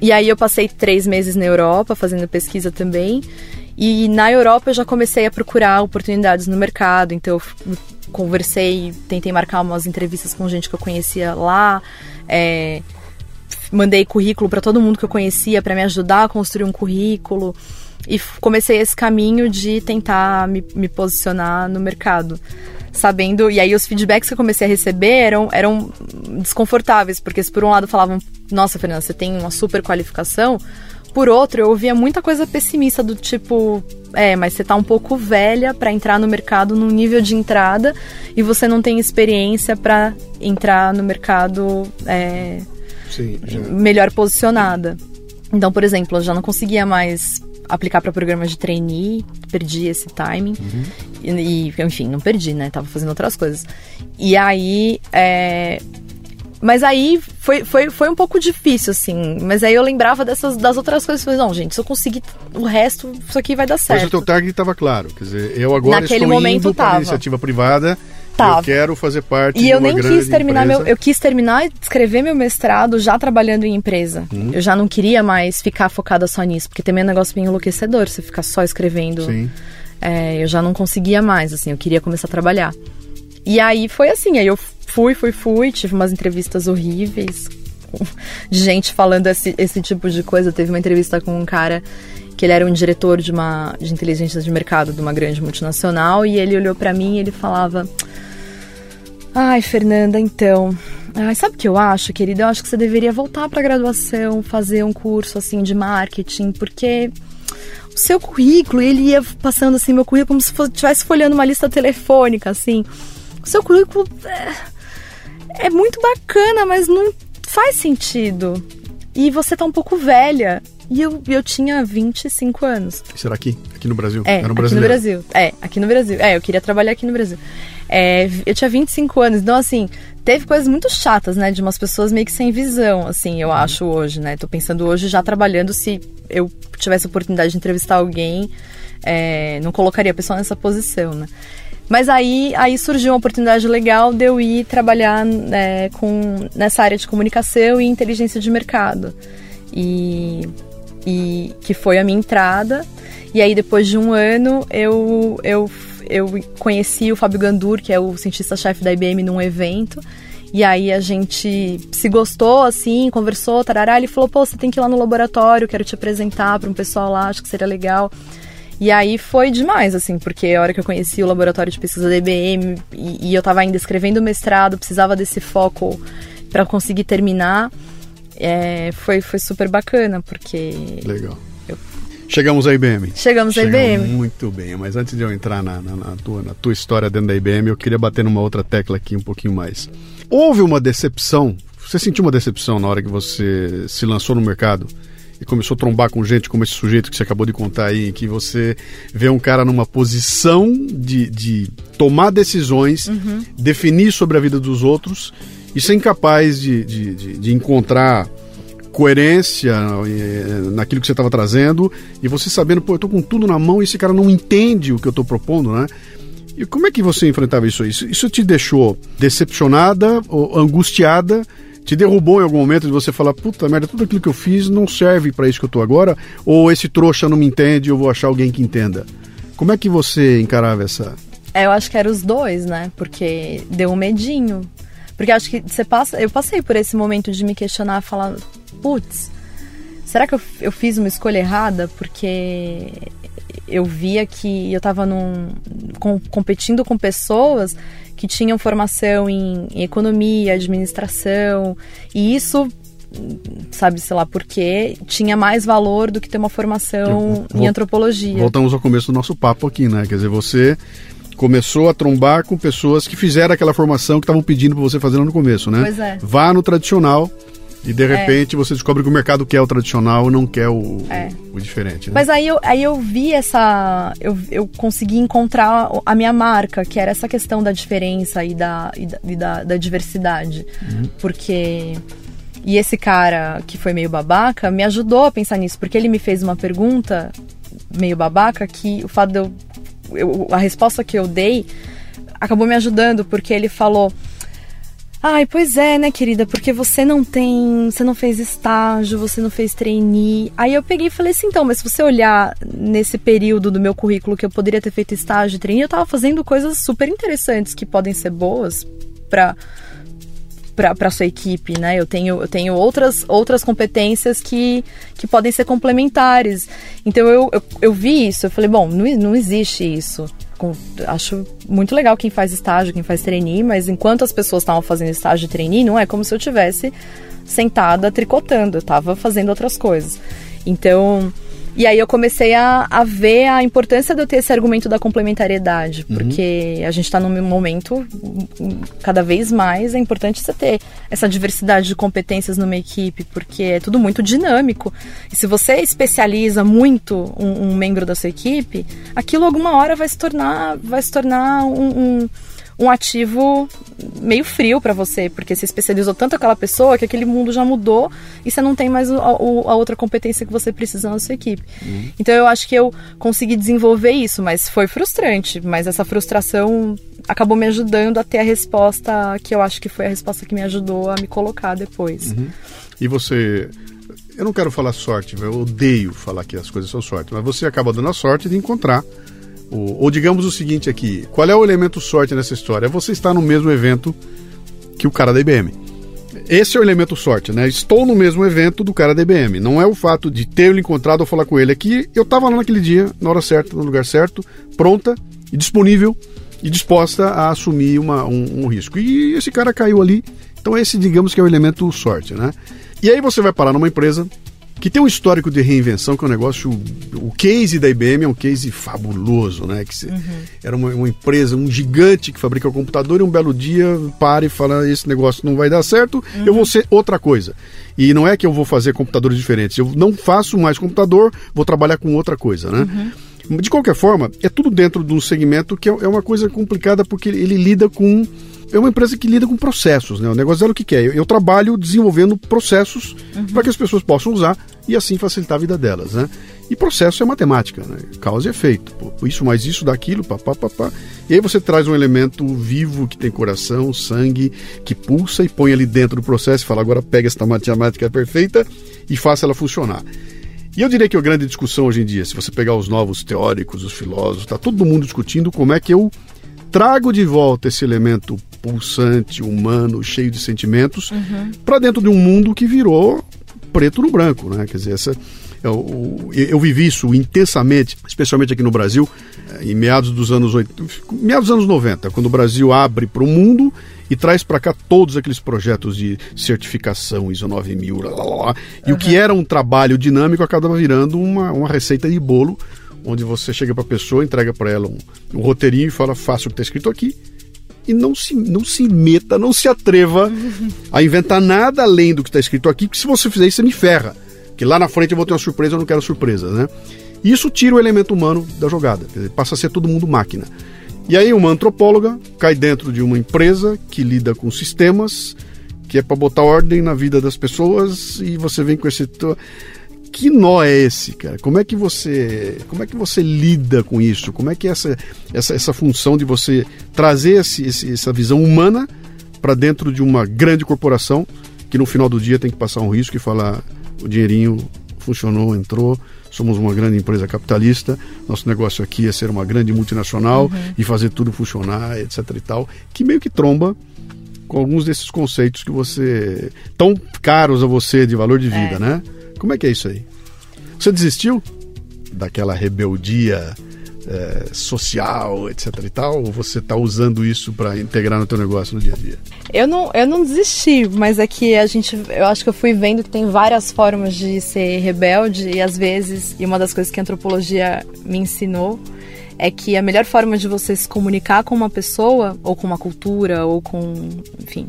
E aí eu passei três meses na Europa fazendo pesquisa também. E na Europa eu já comecei a procurar oportunidades no mercado. Então eu conversei, tentei marcar umas entrevistas com gente que eu conhecia lá. É, mandei currículo para todo mundo que eu conhecia para me ajudar a construir um currículo. E comecei esse caminho de tentar me, me posicionar no mercado sabendo. E aí os feedbacks que eu comecei a receber eram, eram desconfortáveis, porque se por um lado falavam, nossa, Fernanda, você tem uma super qualificação. Por outro, eu ouvia muita coisa pessimista do tipo, é, mas você tá um pouco velha para entrar no mercado num nível de entrada e você não tem experiência para entrar no mercado é, Sim, melhor posicionada. Então, por exemplo, eu já não conseguia mais aplicar para programas de trainee, perdi esse timing. Uhum. E, enfim, não perdi, né? Tava fazendo outras coisas. E aí. É... Mas aí foi, foi, foi um pouco difícil, assim. Mas aí eu lembrava dessas, das outras coisas. Falei, não, gente, se eu conseguir o resto, isso aqui vai dar certo. Mas o teu target estava claro. Quer dizer, eu agora Naquele estou momento indo para iniciativa privada Tava. Eu quero fazer parte e eu nem quis terminar empresa. meu, eu quis terminar e escrever meu mestrado já trabalhando em empresa. Hum. Eu já não queria mais ficar focada só nisso, porque também é um negócio bem enlouquecedor você ficar só escrevendo. Sim. É, eu já não conseguia mais, assim, eu queria começar a trabalhar. E aí foi assim, aí eu fui, fui, fui, tive umas entrevistas horríveis de gente falando esse, esse tipo de coisa. Teve uma entrevista com um cara que ele era um diretor de uma de inteligência de mercado de uma grande multinacional e ele olhou para mim e ele falava Ai, Fernanda, então. Ai, sabe o que eu acho, querida? Eu acho que você deveria voltar para graduação, fazer um curso assim de marketing, porque o seu currículo, ele ia passando assim meu currículo como se estivesse folhando uma lista telefônica, assim. O seu currículo é, é muito bacana, mas não faz sentido. E você tá um pouco velha. E eu, eu tinha 25 anos. Será aqui? Aqui no Brasil? É, Era um aqui no Brasil. É, aqui no Brasil. É, eu queria trabalhar aqui no Brasil. É, eu tinha 25 anos, então assim, teve coisas muito chatas, né? De umas pessoas meio que sem visão, assim, eu acho hoje, né? Tô pensando hoje já trabalhando, se eu tivesse a oportunidade de entrevistar alguém, é, não colocaria a pessoa nessa posição, né? Mas aí, aí surgiu uma oportunidade legal de eu ir trabalhar é, com, nessa área de comunicação e inteligência de mercado. E, e que foi a minha entrada. E aí, depois de um ano, eu, eu, eu conheci o Fábio Gandur, que é o cientista-chefe da IBM, num evento. E aí a gente se gostou, assim, conversou, tarará. Ele falou, pô, você tem que ir lá no laboratório, quero te apresentar para um pessoal lá, acho que seria legal. E aí foi demais, assim, porque a hora que eu conheci o laboratório de pesquisa da IBM e, e eu estava ainda escrevendo o mestrado, precisava desse foco para conseguir terminar, é, foi, foi super bacana, porque. Legal. Chegamos à IBM. Chegamos, Chegamos à IBM. Muito bem, mas antes de eu entrar na, na, na, tua, na tua história dentro da IBM, eu queria bater numa outra tecla aqui um pouquinho mais. Houve uma decepção? Você sentiu uma decepção na hora que você se lançou no mercado? E começou a trombar com gente como esse sujeito que você acabou de contar aí, que você vê um cara numa posição de, de tomar decisões, uhum. definir sobre a vida dos outros e ser incapaz de, de, de, de encontrar coerência eh, naquilo que você estava trazendo e você sabendo, pô, eu estou com tudo na mão e esse cara não entende o que eu estou propondo, né? E como é que você enfrentava isso? Isso, isso te deixou decepcionada ou angustiada? Te derrubou em algum momento de você falar, puta merda, tudo aquilo que eu fiz não serve para isso que eu tô agora? Ou esse trouxa não me entende, eu vou achar alguém que entenda? Como é que você encarava essa. É, eu acho que era os dois, né? Porque deu um medinho. Porque acho que você passa. Eu passei por esse momento de me questionar, falar, putz, será que eu, eu fiz uma escolha errada? Porque eu via que eu tava num, com, competindo com pessoas que tinham formação em, em economia, administração, e isso sabe, sei lá por quê, tinha mais valor do que ter uma formação em antropologia. Voltamos ao começo do nosso papo aqui, né? Quer dizer, você começou a trombar com pessoas que fizeram aquela formação que estavam pedindo para você fazer lá no começo, né? Pois é. Vá no tradicional, e de é. repente é. você descobre que o mercado quer o tradicional e não quer o, é. o, diferente. Né? Mas aí eu, aí eu vi essa. Eu, eu consegui encontrar a minha marca, que era essa questão da diferença e da, e da, e da, da, diversidade. Uhum. Porque. E esse cara que foi meio babaca me ajudou a pensar nisso, porque ele me fez uma pergunta meio babaca que o fato de eu. eu a resposta que eu dei acabou me ajudando, porque ele falou Ai, pois é, né, querida? Porque você não tem. Você não fez estágio, você não fez trainee. Aí eu peguei e falei assim: então, mas se você olhar nesse período do meu currículo que eu poderia ter feito estágio e trainee, eu tava fazendo coisas super interessantes que podem ser boas para para sua equipe, né? Eu tenho, eu tenho outras, outras competências que, que podem ser complementares. Então eu, eu, eu vi isso, eu falei, bom, não, não existe isso com, acho muito legal quem faz estágio, quem faz trainee, mas enquanto as pessoas estavam fazendo estágio de trainee, não é como se eu tivesse sentada tricotando, eu estava fazendo outras coisas. Então, e aí eu comecei a, a ver a importância de eu ter esse argumento da complementariedade, uhum. porque a gente está num momento cada vez mais é importante você ter essa diversidade de competências numa equipe, porque é tudo muito dinâmico. E se você especializa muito um, um membro da sua equipe, aquilo alguma hora vai se tornar, vai se tornar um, um um ativo meio frio para você, porque você especializou tanto aquela pessoa que aquele mundo já mudou e você não tem mais o, a, outra competência que você precisa na sua equipe. Uhum. Então eu acho que eu consegui desenvolver isso, mas foi frustrante. Mas essa frustração acabou me ajudando a ter a resposta que eu acho que foi a resposta que me ajudou a me colocar depois. Uhum. E você eu não quero falar sorte, eu odeio falar que as coisas são sorte, mas você acaba dando a sorte de encontrar ou, ou, digamos o seguinte aqui: qual é o elemento sorte nessa história? É você estar no mesmo evento que o cara da IBM. Esse é o elemento sorte, né? Estou no mesmo evento do cara da IBM. Não é o fato de ter ele encontrado ou falar com ele. Aqui é eu estava lá naquele dia, na hora certa, no lugar certo, pronta e disponível e disposta a assumir uma, um, um risco. E esse cara caiu ali. Então esse, digamos que é o elemento sorte, né? E aí você vai parar numa empresa que tem um histórico de reinvenção, que é um negócio. O case da IBM é um case fabuloso, né? Que uhum. Era uma, uma, empresa, um gigante que fabrica o computador e um belo dia para e fala: esse negócio não vai dar certo, uhum. eu vou ser outra coisa. E não é que eu vou fazer computadores diferentes, eu não faço mais computador, vou trabalhar com outra coisa, né? Uhum. De qualquer forma, é tudo dentro de um segmento que é, é uma coisa complicada porque ele lida com é uma empresa que lida com processos, né? O negócio é o que quer. Eu, eu trabalho desenvolvendo processos uhum. para que as pessoas possam usar e assim facilitar a vida delas, né? E processo é matemática, né? Causa e efeito. Pô, isso mais isso daquilo, papá, papá. E aí você traz um elemento vivo que tem coração, sangue, que pulsa e põe ali dentro do processo e fala, agora pega esta matemática perfeita e faça ela funcionar. E eu diria que a grande discussão hoje em dia, se você pegar os novos teóricos, os filósofos, está todo mundo discutindo como é que eu trago de volta esse elemento pulsante, humano, cheio de sentimentos, uhum. para dentro de um mundo que virou preto no branco, né? Quer dizer, essa, eu, eu, vivi isso intensamente, especialmente aqui no Brasil, eh, em meados dos anos 80, meados dos anos 90, quando o Brasil abre para o mundo e traz para cá todos aqueles projetos de certificação ISO 9000, lá, lá, lá, e uhum. o que era um trabalho dinâmico acaba virando uma, uma receita de bolo, onde você chega para a pessoa, entrega para ela um, um roteirinho e fala, faça o que está escrito aqui, e não se, não se meta, não se atreva *laughs* a inventar nada além do que está escrito aqui, que se você fizer isso, você me ferra. Que lá na frente eu vou ter uma surpresa, eu não quero surpresa, né? Isso tira o elemento humano da jogada, dizer, passa a ser todo mundo máquina. E aí uma antropóloga cai dentro de uma empresa que lida com sistemas, que é para botar ordem na vida das pessoas e você vem com esse que nó é esse, cara? Como é que você, como é que você lida com isso? Como é que é essa, essa, essa função de você trazer esse, esse, essa visão humana para dentro de uma grande corporação que no final do dia tem que passar um risco e falar o dinheirinho funcionou, entrou, somos uma grande empresa capitalista, nosso negócio aqui é ser uma grande multinacional uhum. e fazer tudo funcionar, etc e tal, que meio que tromba com alguns desses conceitos que você tão caros a você de valor de vida, é. né? Como é que é isso aí? Você desistiu daquela rebeldia é, social, etc e tal? Ou você está usando isso para integrar no teu negócio no dia a dia? Eu não, eu não desisti, mas é que a gente, eu acho que eu fui vendo que tem várias formas de ser rebelde e às vezes, e uma das coisas que a antropologia me ensinou é que a melhor forma de você se comunicar com uma pessoa, ou com uma cultura, ou com, enfim,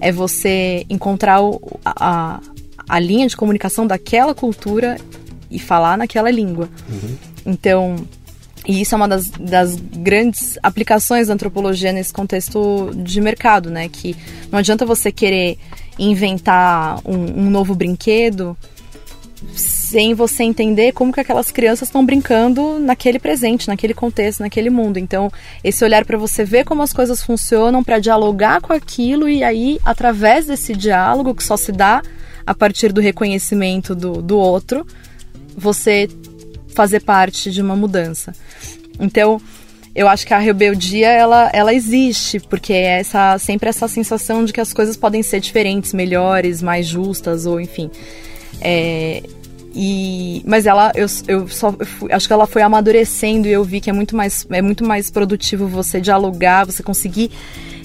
é você encontrar o, a, a linha de comunicação daquela cultura e falar naquela língua. Uhum. Então, e isso é uma das, das, grandes aplicações da antropologia nesse contexto de mercado, né? Que não adianta você querer inventar um, um novo brinquedo sem você entender como que aquelas crianças estão brincando naquele presente, naquele contexto, naquele mundo. Então, esse olhar para você ver como as coisas funcionam, para dialogar com aquilo e aí, através desse diálogo que só se dá a partir do reconhecimento do, do outro, você fazer parte de uma mudança. Então, eu acho que a rebeldia ela, ela existe, porque é essa, sempre essa sensação de que as coisas podem ser diferentes, melhores, mais justas, ou enfim. É, e, mas ela, eu, eu só eu fui, acho que ela foi amadurecendo e eu vi que é muito mais, é muito mais produtivo você dialogar, você conseguir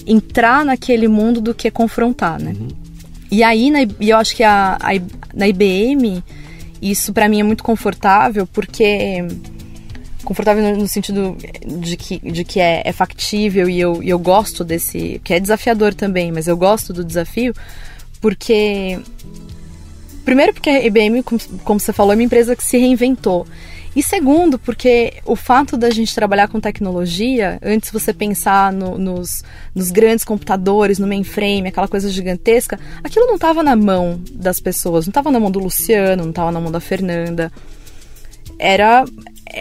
entrar naquele mundo do que confrontar, né? Uhum. E aí, na, e eu acho que a, a na IBM, isso para mim é muito confortável, porque. Confortável no sentido de que, de que é, é factível e eu, e eu gosto desse. que é desafiador também, mas eu gosto do desafio, porque. Primeiro, porque a IBM, como, como você falou, é uma empresa que se reinventou. E segundo, porque o fato da gente trabalhar com tecnologia, antes você pensar no, nos, nos grandes computadores, no mainframe, aquela coisa gigantesca, aquilo não estava na mão das pessoas, não estava na mão do Luciano, não estava na mão da Fernanda. Era,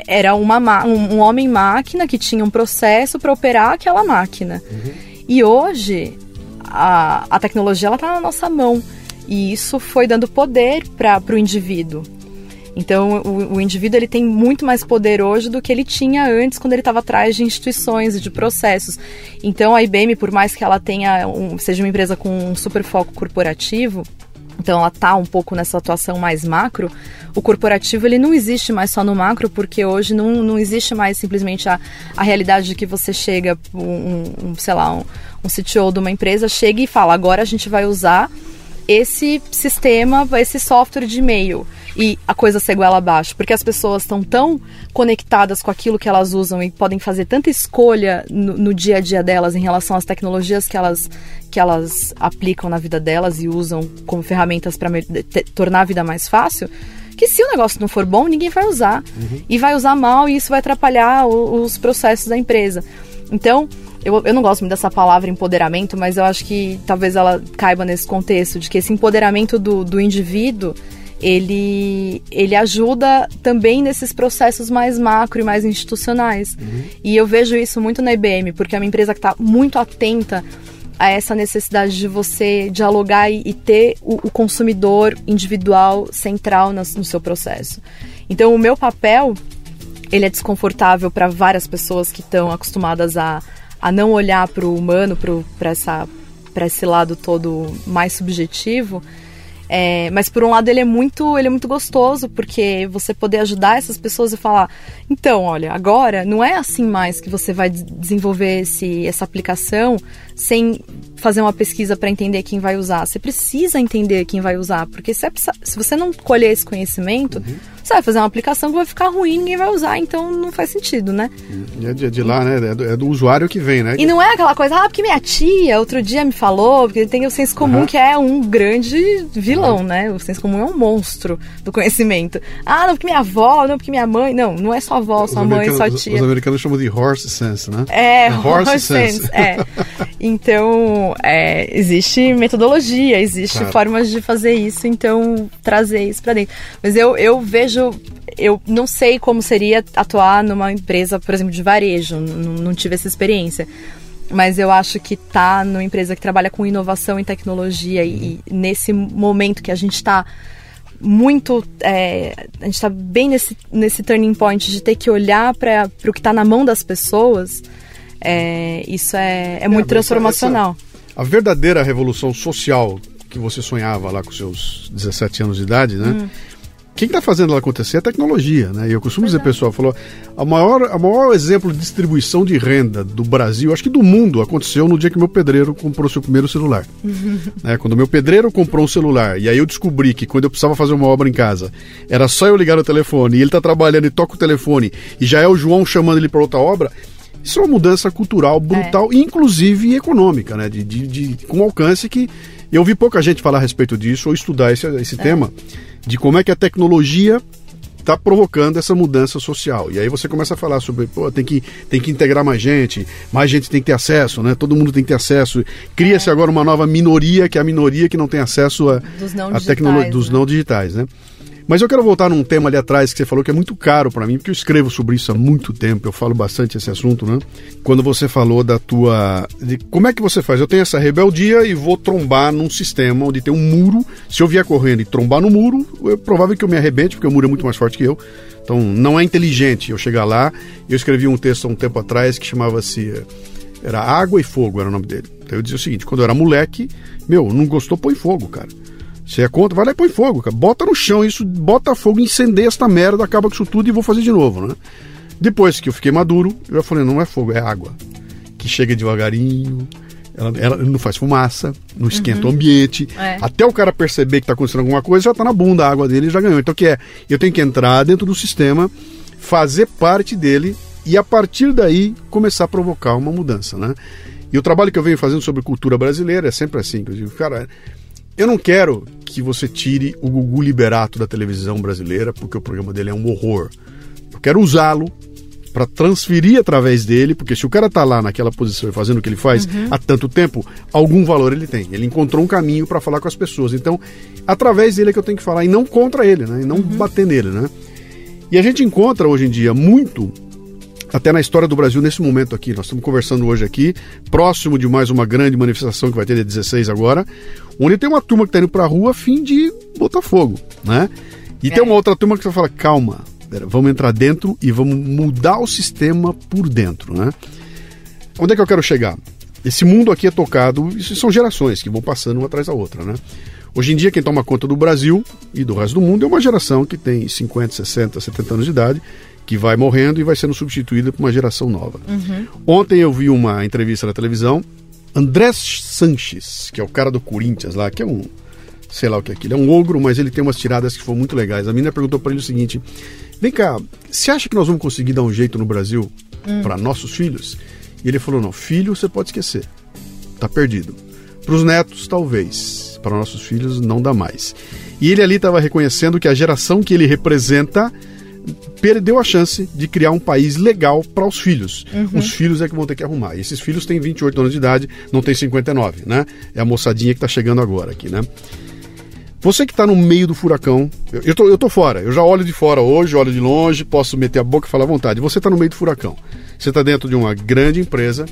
era uma, um, um homem-máquina que tinha um processo para operar aquela máquina. Uhum. E hoje, a, a tecnologia está na nossa mão. E isso foi dando poder para o indivíduo. Então, o, o, indivíduo ele tem muito mais poder hoje do que ele tinha antes, quando ele estava atrás de instituições e de processos. Então, a IBM, por mais que ela tenha um, seja uma empresa com um super foco corporativo, então ela está um pouco nessa atuação mais macro. O corporativo ele não existe mais só no macro, porque hoje não, não existe mais simplesmente a, a realidade de que você chega, um, um sei lá, um, um CTO de uma empresa chega e fala: agora a gente vai usar esse sistema, esse software de e-mail e a coisa ser goela abaixo, porque as pessoas estão tão conectadas com aquilo que elas usam e podem fazer tanta escolha no, no dia a dia delas em relação às tecnologias que elas, que elas aplicam na vida delas e usam como ferramentas para tornar a vida mais fácil que se o negócio não for bom, ninguém vai usar. Uhum. E vai usar mal e isso vai atrapalhar o, os processos da empresa. Então, eu, eu não gosto muito dessa palavra empoderamento, mas eu acho que talvez ela caiba nesse contexto, de que esse empoderamento do, do indivíduo ele, ele ajuda também nesses processos mais macro e mais institucionais. Uhum. E eu vejo isso muito na IBM, porque é uma empresa que está muito atenta a essa necessidade de você dialogar e, e ter o, o, consumidor individual central no, no seu processo. Então, o meu papel ele é desconfortável para várias pessoas que estão acostumadas a, a não olhar para o humano, para esse lado todo mais subjetivo. É, mas por um lado ele é muito ele é muito gostoso porque você poder ajudar essas pessoas e falar então olha agora não é assim mais que você vai desenvolver esse, essa aplicação sem fazer uma pesquisa para entender quem vai usar. Você precisa entender quem vai usar porque se, é, se você não colher esse conhecimento uhum você vai fazer uma aplicação que vai ficar ruim, ninguém vai usar, então não faz sentido, né? É de, de lá, né? É do, é do, usuário que vem, né? E não é aquela coisa, ah, porque minha tia outro dia me falou, porque tem o senso comum uhum. que é um grande vilão, uhum. né? O senso comum é um monstro do conhecimento. Ah, não, porque minha avó, não, porque minha mãe. Não, não é só avó, sua mãe, sua tia. Os americanos chamam de horse sense, né? É, é horse, horse sense. sense. é. *laughs* Então, é, existe metodologia, existe claro. formas de fazer isso, então trazer isso para dentro. Mas eu, eu vejo eu não sei como seria atuar numa empresa, por exemplo, de varejo, não, não tive essa experiência. Mas eu acho que tá numa empresa que trabalha com inovação e tecnologia e, e nesse momento que a gente está muito. É, a gente está bem nesse, nesse turning point de ter que olhar para o que está na mão das pessoas, é, isso é, é muito é, transformacional. Essa, a verdadeira revolução social que você sonhava lá com seus 17 anos de idade, né? Hum quem está fazendo ela acontecer é a tecnologia, né? E eu costumo dizer, pessoal, falou, a maior, a maior exemplo de distribuição de renda do Brasil, acho que do mundo, aconteceu no dia que meu pedreiro comprou seu primeiro celular. *laughs* né? Quando meu pedreiro comprou um celular, e aí eu descobri que quando eu precisava fazer uma obra em casa, era só eu ligar o telefone, e ele está trabalhando e toca o telefone, e já é o João chamando ele para outra obra, isso é uma mudança cultural brutal, é. inclusive econômica, né? De, de, de, com alcance que eu vi pouca gente falar a respeito disso ou estudar esse, esse é. tema de como é que a tecnologia está provocando essa mudança social. E aí você começa a falar sobre, pô, tem que, tem que integrar mais gente, mais gente tem que ter acesso, né? Todo mundo tem que ter acesso. Cria-se é. agora uma nova minoria, que é a minoria que não tem acesso a, a tecnologia dos né? não digitais, né? Mas eu quero voltar num tema ali atrás que você falou que é muito caro para mim, porque eu escrevo sobre isso há muito tempo, eu falo bastante esse assunto, né? Quando você falou da tua. De como é que você faz? Eu tenho essa rebeldia e vou trombar num sistema onde tem um muro. Se eu vier correndo e trombar no muro, é provável que eu me arrebente, porque o muro é muito mais forte que eu. Então não é inteligente eu chegar lá. Eu escrevi um texto há um tempo atrás que chamava-se. Era Água e Fogo, era o nome dele. Então eu dizia o seguinte: quando eu era moleque, meu, não gostou, põe fogo, cara. Você é contra? Vai lá e põe fogo, cara. Bota no chão isso, bota fogo, incendeia esta merda, acaba com isso tudo e vou fazer de novo, né? Depois que eu fiquei maduro, eu já falei, não é fogo, é água. Que chega devagarinho, ela, ela não faz fumaça, não esquenta uhum. o ambiente. É. Até o cara perceber que está acontecendo alguma coisa, já está na bunda a água dele e já ganhou. Então o que é? Eu tenho que entrar dentro do sistema, fazer parte dele e a partir daí começar a provocar uma mudança, né? E o trabalho que eu venho fazendo sobre cultura brasileira é sempre assim, digo, cara, eu não quero que você tire o Gugu Liberato da televisão brasileira, porque o programa dele é um horror. Eu quero usá-lo para transferir através dele, porque se o cara tá lá naquela posição e fazendo o que ele faz uhum. há tanto tempo, algum valor ele tem. Ele encontrou um caminho para falar com as pessoas. Então, através dele é que eu tenho que falar e não contra ele, né? E não uhum. bater nele, né? E a gente encontra hoje em dia muito até na história do Brasil nesse momento aqui. Nós estamos conversando hoje aqui, próximo de mais uma grande manifestação que vai ter dia 16 agora, onde tem uma turma que está indo para a rua a fim de botar fogo, né? E é. tem uma outra turma que vai falar, calma, vamos entrar dentro e vamos mudar o sistema por dentro, né? Onde é que eu quero chegar? Esse mundo aqui é tocado, isso são gerações que vão passando uma atrás da outra, né? Hoje em dia, quem toma conta do Brasil e do resto do mundo é uma geração que tem 50, 60, 70 anos de idade que vai morrendo e vai sendo substituída por uma geração nova. Uhum. Ontem eu vi uma entrevista na televisão, Andrés Sanches, que é o cara do Corinthians lá, que é um sei lá o que é aquilo. É um ogro, mas ele tem umas tiradas que foram muito legais. A menina perguntou para ele o seguinte: Vem cá, você acha que nós vamos conseguir dar um jeito no Brasil para nossos filhos? E ele falou: Não, filho você pode esquecer, tá perdido. Para os netos, talvez. Para nossos filhos, não dá mais. E ele ali estava reconhecendo que a geração que ele representa perdeu a chance de criar um país legal para os filhos. Uhum. Os filhos é que vão ter que arrumar. E esses filhos têm 28 anos de idade, não tem 59, né? É a moçadinha que está chegando agora aqui, né? Você que está no meio do furacão, eu, eu, tô, eu tô fora, eu já olho de fora hoje, olho de longe, posso meter a boca e falar à vontade. Você está no meio do furacão. Você está dentro de uma grande empresa,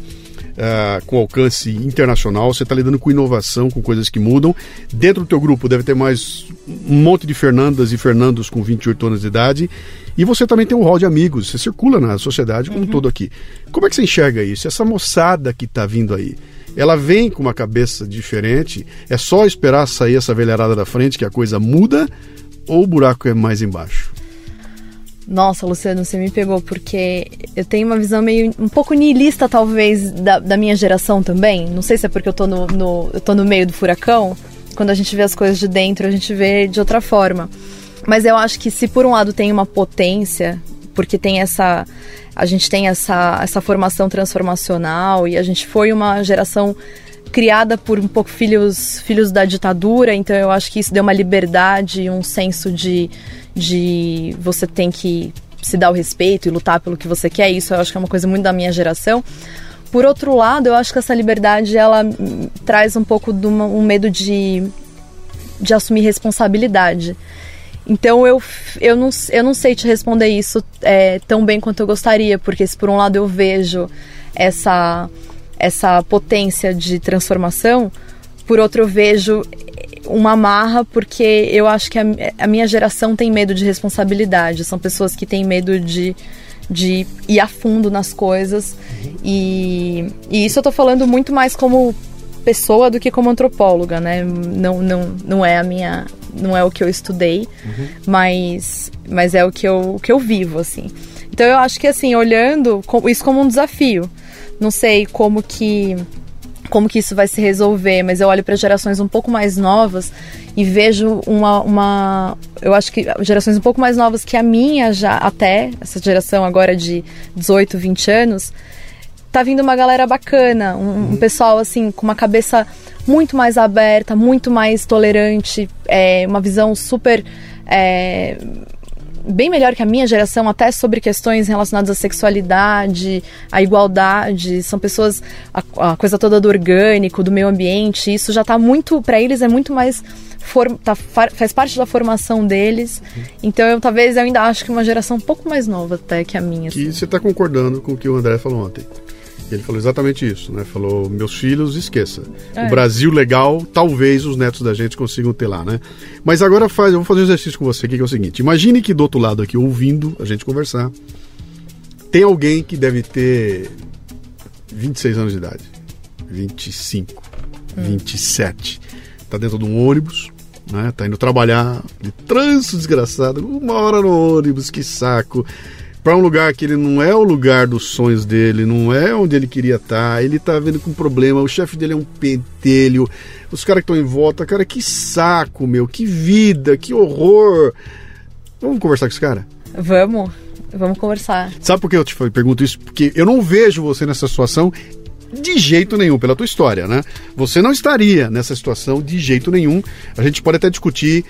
uh, com alcance internacional, você está lidando com inovação, com coisas que mudam. Dentro do teu grupo deve ter mais um monte de Fernandas e Fernandos com 28 anos de idade. E você também tem um rol de amigos, você circula na sociedade como uhum. um todo aqui. Como é que você enxerga isso? Essa moçada que está vindo aí, ela vem com uma cabeça diferente? É só esperar sair essa velharada da frente que a coisa muda? Ou o buraco é mais embaixo? Nossa, Luciano, você me pegou porque eu tenho uma visão meio um pouco niilista, talvez, da, da minha geração também. Não sei se é porque eu tô no, no, eu tô no meio do furacão. Quando a gente vê as coisas de dentro, a gente vê de outra forma. Mas eu acho que se por um lado tem uma potência, porque tem essa. A gente tem essa, essa formação transformacional e a gente foi uma geração criada por um pouco filhos, filhos da ditadura, então eu acho que isso deu uma liberdade, um senso de, de você tem que se dar o respeito e lutar pelo que você quer. Isso eu acho que é uma coisa muito da minha geração. Por outro lado, eu acho que essa liberdade ela traz um pouco de uma, um medo de, de assumir responsabilidade. Então eu, eu, não, eu não sei te responder isso é, tão bem quanto eu gostaria, porque se por um lado eu vejo essa essa potência de transformação, por outro eu vejo uma marra porque eu acho que a, a, minha geração tem medo de responsabilidade. São pessoas que têm medo de, de ir a fundo nas coisas. E, e isso eu tô falando muito mais como pessoa do que como antropóloga, né? Não, não, não é a minha. Não é o que eu estudei, uhum. mas, mas é o que eu, o que eu vivo, assim. Então eu acho que assim, olhando isso como um desafio. Não sei como que como que isso vai se resolver, mas eu olho para gerações um pouco mais novas e vejo uma, uma. Eu acho que gerações um pouco mais novas que a minha já, até, essa geração agora de 18, 20 anos, tá vindo uma galera bacana, um, um pessoal assim, com uma cabeça muito mais aberta, muito mais tolerante, é, uma visão super. É, bem melhor que a minha geração, até sobre questões relacionadas à sexualidade, à igualdade. São pessoas, a, a coisa toda do orgânico, do meio ambiente. Isso já está muito, para eles é muito mais. For, tá, faz parte da formação deles. Então, eu, talvez eu ainda acho que uma geração um pouco mais nova até que a minha. E assim. você está concordando com o que o André falou ontem. Ele falou exatamente isso, né? Falou, meus filhos, esqueça. É. O Brasil legal, talvez os netos da gente consigam ter lá, né? Mas agora faz, eu vou fazer um exercício com você aqui, que é o seguinte. Imagine que do outro lado aqui, ouvindo a gente conversar, tem alguém que deve ter 26 anos de idade, 25, hum. 27. Tá dentro de um ônibus, né? Tá indo trabalhar, de trânsito desgraçado, uma hora no ônibus, que saco para um lugar que ele não é o lugar dos sonhos dele, não é onde ele queria estar, tá, ele tá vendo com problema, o chefe dele é um pentelho, os caras que estão em volta, cara, que saco, meu, que vida, que horror. Vamos conversar com esse cara? Vamos, vamos conversar. Sabe por que eu te pergunto isso? Porque eu não vejo você nessa situação de jeito nenhum, pela tua história, né? Você não estaria nessa situação de jeito nenhum. A gente pode até discutir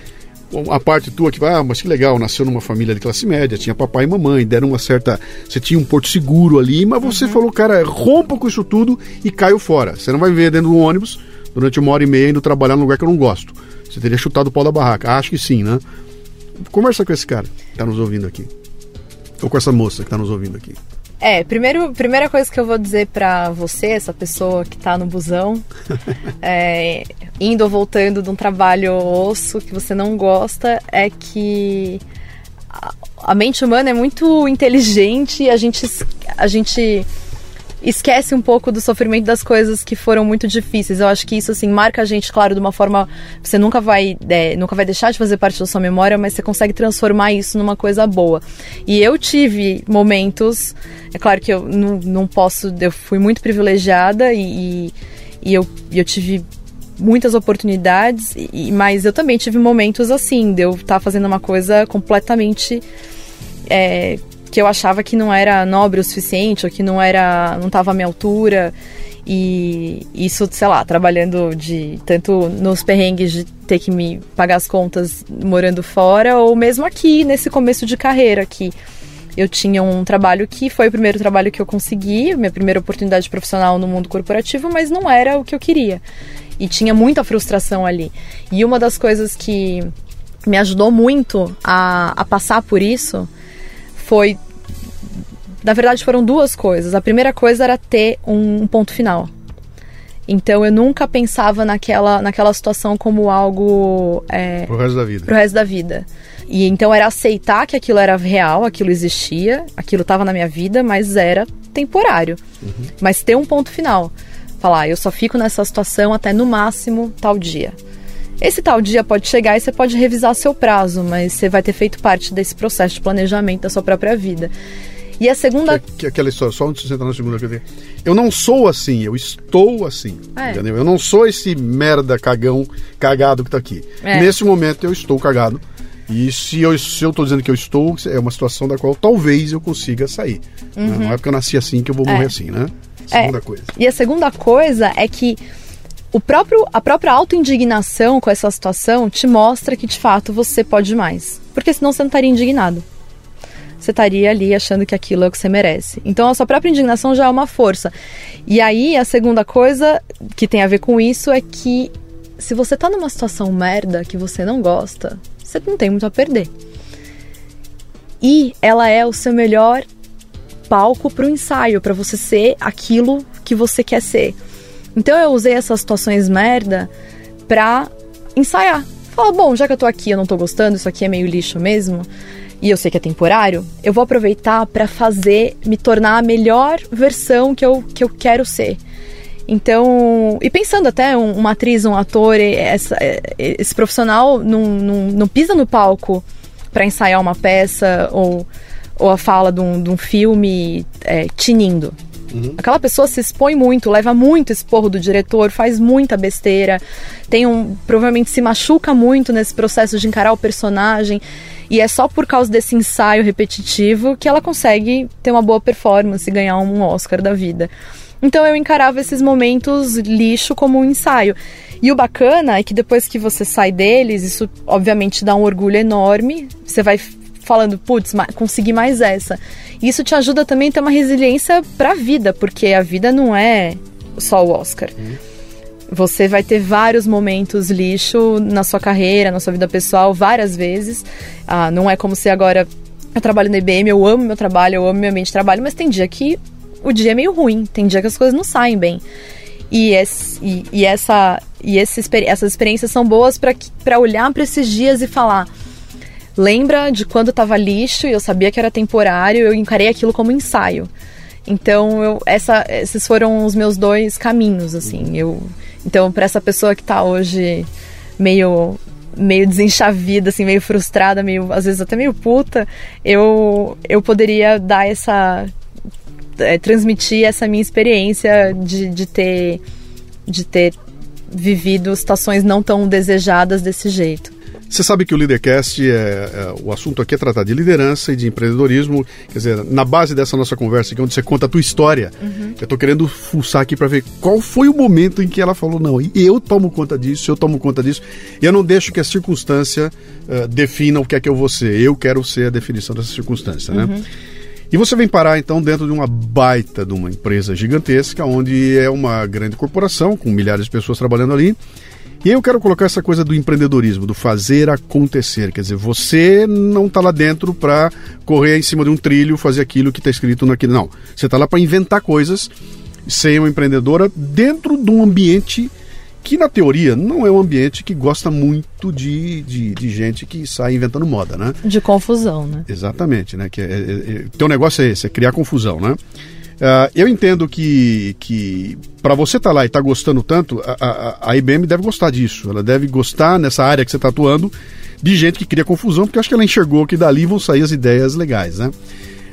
a parte tua que vai, ah, mas que legal, nasceu numa família de classe média, tinha papai e mamãe, deram uma certa. Você tinha um porto seguro ali, mas você uhum. falou, cara, rompa com isso tudo e caiu fora. Você não vai viver dentro de um ônibus durante uma hora e meia indo trabalhar num lugar que eu não gosto. Você teria chutado o pau da barraca. Acho que sim, né? Conversa com esse cara que tá nos ouvindo aqui. Ou com essa moça que tá nos ouvindo aqui. É, primeiro, primeira coisa que eu vou dizer para você, essa pessoa que tá no busão, *laughs* é, indo ou voltando de um trabalho osso que você não gosta, é que a, a mente humana é muito inteligente e a gente, a gente esquece um pouco do sofrimento das coisas que foram muito difíceis. Eu acho que isso assim marca a gente, claro, de uma forma você nunca vai é, nunca vai deixar de fazer parte da sua memória, mas você consegue transformar isso numa coisa boa. E eu tive momentos, é claro que eu não, não posso, eu fui muito privilegiada e, e, e eu, eu tive muitas oportunidades, e, mas eu também tive momentos assim, de eu estar tá fazendo uma coisa completamente é, que eu achava que não era nobre o suficiente, ou que não era, não estava à minha altura. E isso, sei lá, trabalhando de tanto nos perrengues de ter que me pagar as contas morando fora, ou mesmo aqui nesse começo de carreira aqui. Eu tinha um trabalho que foi o primeiro trabalho que eu consegui, minha primeira oportunidade profissional no mundo corporativo, mas não era o que eu queria. E tinha muita frustração ali. E uma das coisas que me ajudou muito a, a passar por isso foi. Na verdade, foram duas coisas. A primeira coisa era ter um, ponto final. Então eu nunca pensava naquela, naquela situação como algo. É, pro resto da vida. Pro resto da vida. E então era aceitar que aquilo era real, aquilo existia, aquilo estava na minha vida, mas era temporário. Uhum. Mas ter um ponto final. Falar, ah, eu só fico nessa situação até no máximo tal dia. Esse tal dia pode chegar e você pode revisar seu prazo, mas você vai ter feito parte desse processo de planejamento da sua própria vida. E a segunda. Que, que, aquela história, só antes de você entrar na segunda, quer dizer, eu não sou assim, eu estou assim. É. Entendeu? Eu não sou esse merda cagão, cagado que tá aqui. É. Nesse momento eu estou cagado. E se eu, se eu tô dizendo que eu estou, é uma situação da qual talvez eu consiga sair. Né? Uhum. Não é porque eu nasci assim que eu vou morrer é. assim, né? Segunda é. coisa. E a segunda coisa é que o próprio, a própria autoindignação com essa situação te mostra que de fato você pode mais. Porque senão você não estaria indignado. Você estaria ali achando que aquilo é o que você merece. Então a sua própria indignação já é uma força. E aí a segunda coisa que tem a ver com isso é que se você tá numa situação merda que você não gosta, você não tem muito a perder. E ela é o seu melhor palco para o ensaio, para você ser aquilo que você quer ser. Então eu usei essas situações merda pra ensaiar. Fala, bom, já que eu tô aqui, eu não tô gostando, isso aqui é meio lixo mesmo, e eu sei que é temporário, eu vou aproveitar para fazer, me tornar a melhor versão que eu, que eu quero ser. Então, e pensando até um, uma atriz, um ator, essa, esse profissional não, não, não pisa no palco para ensaiar uma peça ou, ou a fala de um, de um filme é, tinindo. Uhum. Aquela pessoa se expõe muito, leva muito esporro do diretor, faz muita besteira, tem um. provavelmente se machuca muito nesse processo de encarar o personagem. E é só por causa desse ensaio repetitivo que ela consegue ter uma boa performance e ganhar um Oscar da vida. Então eu encarava esses momentos lixo como um ensaio. E o bacana é que depois que você sai deles, isso obviamente dá um orgulho enorme. Você vai falando, putz, consegui mais essa. Isso te ajuda também a ter uma resiliência pra vida, porque a vida não é só o Oscar. Uhum. Você vai ter vários momentos lixo na sua carreira, na sua vida pessoal, várias vezes. Ah, não é como se agora eu trabalho na IBM, eu amo meu trabalho, eu amo meu ambiente de trabalho, mas tem dia que o dia é meio ruim, tem dia que as coisas não saem bem. E, esse, e, e essa, e esse, essas experiências são boas para olhar para esses dias e falar: lembra de quando estava lixo e eu sabia que era temporário, eu encarei aquilo como ensaio. Então, eu, essa, esses foram os meus dois caminhos, assim. Eu, então, para essa pessoa que está hoje meio meio desenchavida, assim, meio frustrada, meio às vezes até meio puta, eu eu poderia dar essa é, transmitir essa minha experiência de, de ter de ter vivido situações não tão desejadas desse jeito. Você sabe que o Leadercast, é, é, o assunto aqui é tratar de liderança e de empreendedorismo. Quer dizer, na base dessa nossa conversa aqui, onde você conta a tua história, uhum. eu estou querendo fuçar aqui para ver qual foi o momento em que ela falou, não, eu tomo conta disso, eu tomo conta disso. E eu não deixo que a circunstância uh, defina o que é que eu vou ser. Eu quero ser a definição dessa circunstância, né? Uhum. E você vem parar então dentro de uma baita de uma empresa gigantesca, onde é uma grande corporação com milhares de pessoas trabalhando ali. E aí eu quero colocar essa coisa do empreendedorismo, do fazer acontecer. Quer dizer, você não está lá dentro para correr em cima de um trilho, fazer aquilo que está escrito naquele. Não. Você está lá para inventar coisas, ser uma empreendedora dentro de um ambiente que na teoria não é um ambiente que gosta muito de, de, de, gente que sai inventando moda, né? De confusão, né? Exatamente, né? Que é, é, é, teu negócio é esse, é criar confusão, né? Uh, eu entendo que, que para você estar tá lá e estar tá gostando tanto, a, a, a, IBM deve gostar disso. Ela deve gostar nessa área que você está atuando de gente que cria confusão, porque acho que ela enxergou que dali vão sair as ideias legais, né?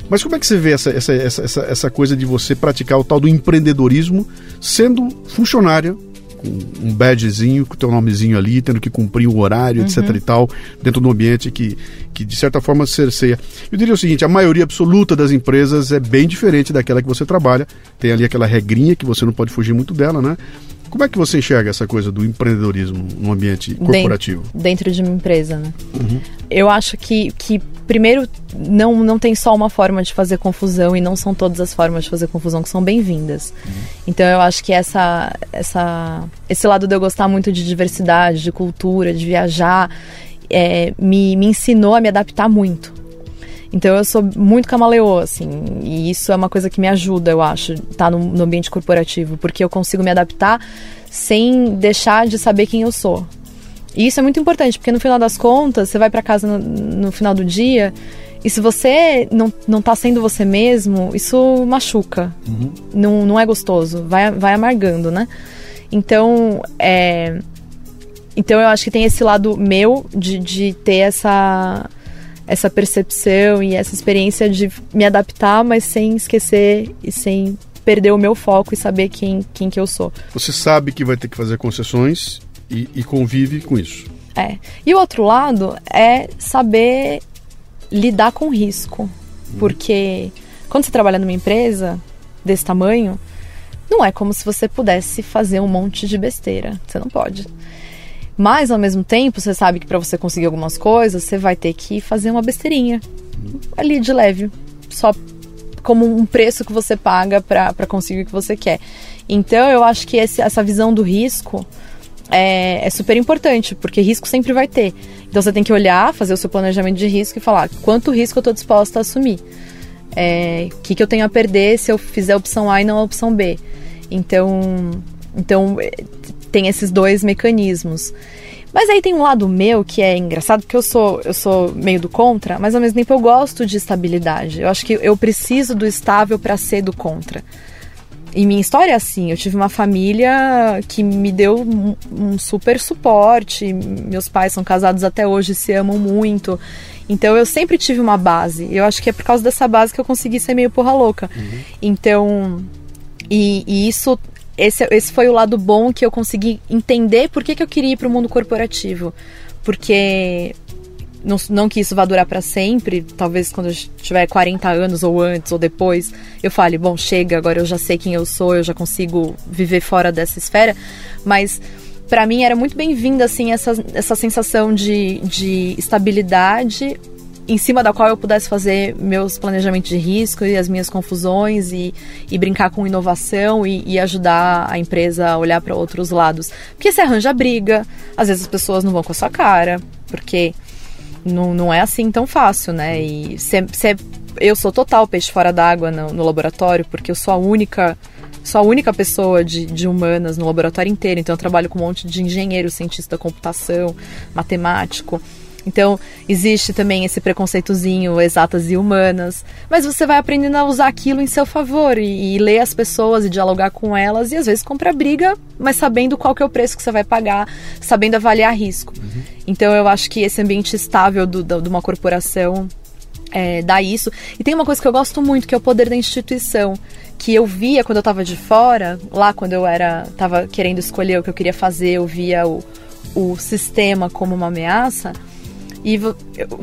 Mas como é que você vê essa, essa, essa, essa, coisa de você praticar o tal do empreendedorismo sendo funcionária com um badgezinho, com o teu nomezinho ali, tendo que cumprir o horário, etc e tal, dentro do ambiente que, que de certa forma cerceia. Eu diria o seguinte, a maioria absoluta das empresas é bem diferente daquela que você trabalha, tem ali aquela regrinha que você não pode fugir muito dela, né? Como é que você enxerga essa coisa do empreendedorismo no ambiente corporativo? Dentro de uma empresa, né? Uhum. Eu acho que, que primeiro, não, não tem só uma forma de fazer confusão e não são todas as formas de fazer confusão que são bem-vindas. Uhum. Então eu acho que essa, essa, esse lado de eu gostar muito de diversidade, de cultura, de viajar, é, me, me ensinou a me adaptar muito. Então eu sou muito camaleoa, assim, e isso é uma coisa que me ajuda, eu acho, estar tá no, no ambiente corporativo, porque eu consigo me adaptar sem deixar de saber quem eu sou. E isso é muito importante, porque no final das contas, você vai para casa no, no, final do dia e se você não, não tá sendo você mesmo, isso machuca. Uhum. Não, não é gostoso, vai, vai amargando, né? Então, é, então eu acho que tem esse lado meu de, de ter essa essa percepção e essa experiência de me adaptar, mas sem esquecer e sem perder o meu foco e saber quem, quem que eu sou. Você sabe que vai ter que fazer concessões e, e convive com isso. É. E o outro lado é saber lidar com risco. Hum. Porque quando você trabalha numa empresa desse tamanho, não é como se você pudesse fazer um monte de besteira. Você não pode. Mas ao mesmo tempo, você sabe que para você conseguir algumas coisas, você vai ter que fazer uma besteirinha ali de leve, só como um preço que você paga para conseguir o que você quer. Então eu acho que esse, essa visão do risco é, é, super importante, porque risco sempre vai ter. Então você tem que olhar, fazer o seu planejamento de risco e falar quanto risco eu estou disposta a assumir. O é, que, que eu tenho a perder se eu fizer a opção A e não a opção B. Então, então tem esses dois mecanismos. Mas aí tem um lado meu que é engraçado, porque eu sou, eu sou meio do contra, mas ao mesmo tempo eu gosto de estabilidade. Eu acho que eu preciso do estável para ser do contra. E minha história é assim, eu tive uma família que me deu um, um super suporte. Meus pais são casados até hoje, se amam muito. Então eu sempre tive uma base. Eu acho que é por causa dessa base que eu consegui ser meio porra louca. Uhum. Então, e, e, isso esse, esse foi o lado bom que eu consegui entender por que, que eu queria ir para o mundo corporativo. Porque não, não que isso vá durar para sempre, talvez quando eu tiver 40 anos ou antes ou depois, eu fale, bom, chega, agora eu já sei quem eu sou, eu já consigo viver fora dessa esfera, mas para mim era muito bem-vinda assim essa, essa sensação de, de estabilidade em cima da qual eu pudesse fazer meus planejamentos de risco e as minhas confusões e, e brincar com inovação e, e ajudar a empresa a olhar para outros lados. Porque você arranja briga, às vezes as pessoas não vão com a sua cara, porque não, não é assim tão fácil, né? E cê, eu sou total peixe fora d'água no, no laboratório, porque eu sou a única sou a única pessoa de, de, humanas no laboratório inteiro, então eu trabalho com um monte de engenheiro, cientista da computação, matemático. Então, existe também esse preconceitozinho, exatas e humanas. Mas você vai aprendendo a usar aquilo em seu favor e, e ler as pessoas e dialogar com elas e às vezes comprar briga, mas sabendo qual que é o preço que você vai pagar, sabendo avaliar risco. Uhum. Então, eu acho que esse ambiente estável do, do, de uma corporação é, dá isso. E tem uma coisa que eu gosto muito, que é o poder da instituição. Que eu via quando eu estava de fora, lá quando eu era tava querendo escolher o que eu queria fazer, eu via o, o sistema como uma ameaça. E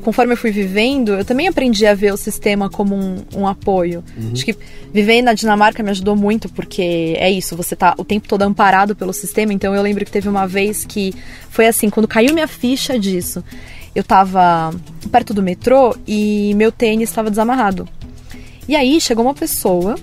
conforme eu fui vivendo, eu também aprendi a ver o sistema como um, um apoio. Uhum. Acho que viver na Dinamarca me ajudou muito, porque é isso, você tá o tempo todo amparado pelo sistema. Então eu lembro que teve uma vez que foi assim, quando caiu minha ficha disso, eu tava perto do metrô e meu tênis estava desamarrado. E aí chegou uma pessoa,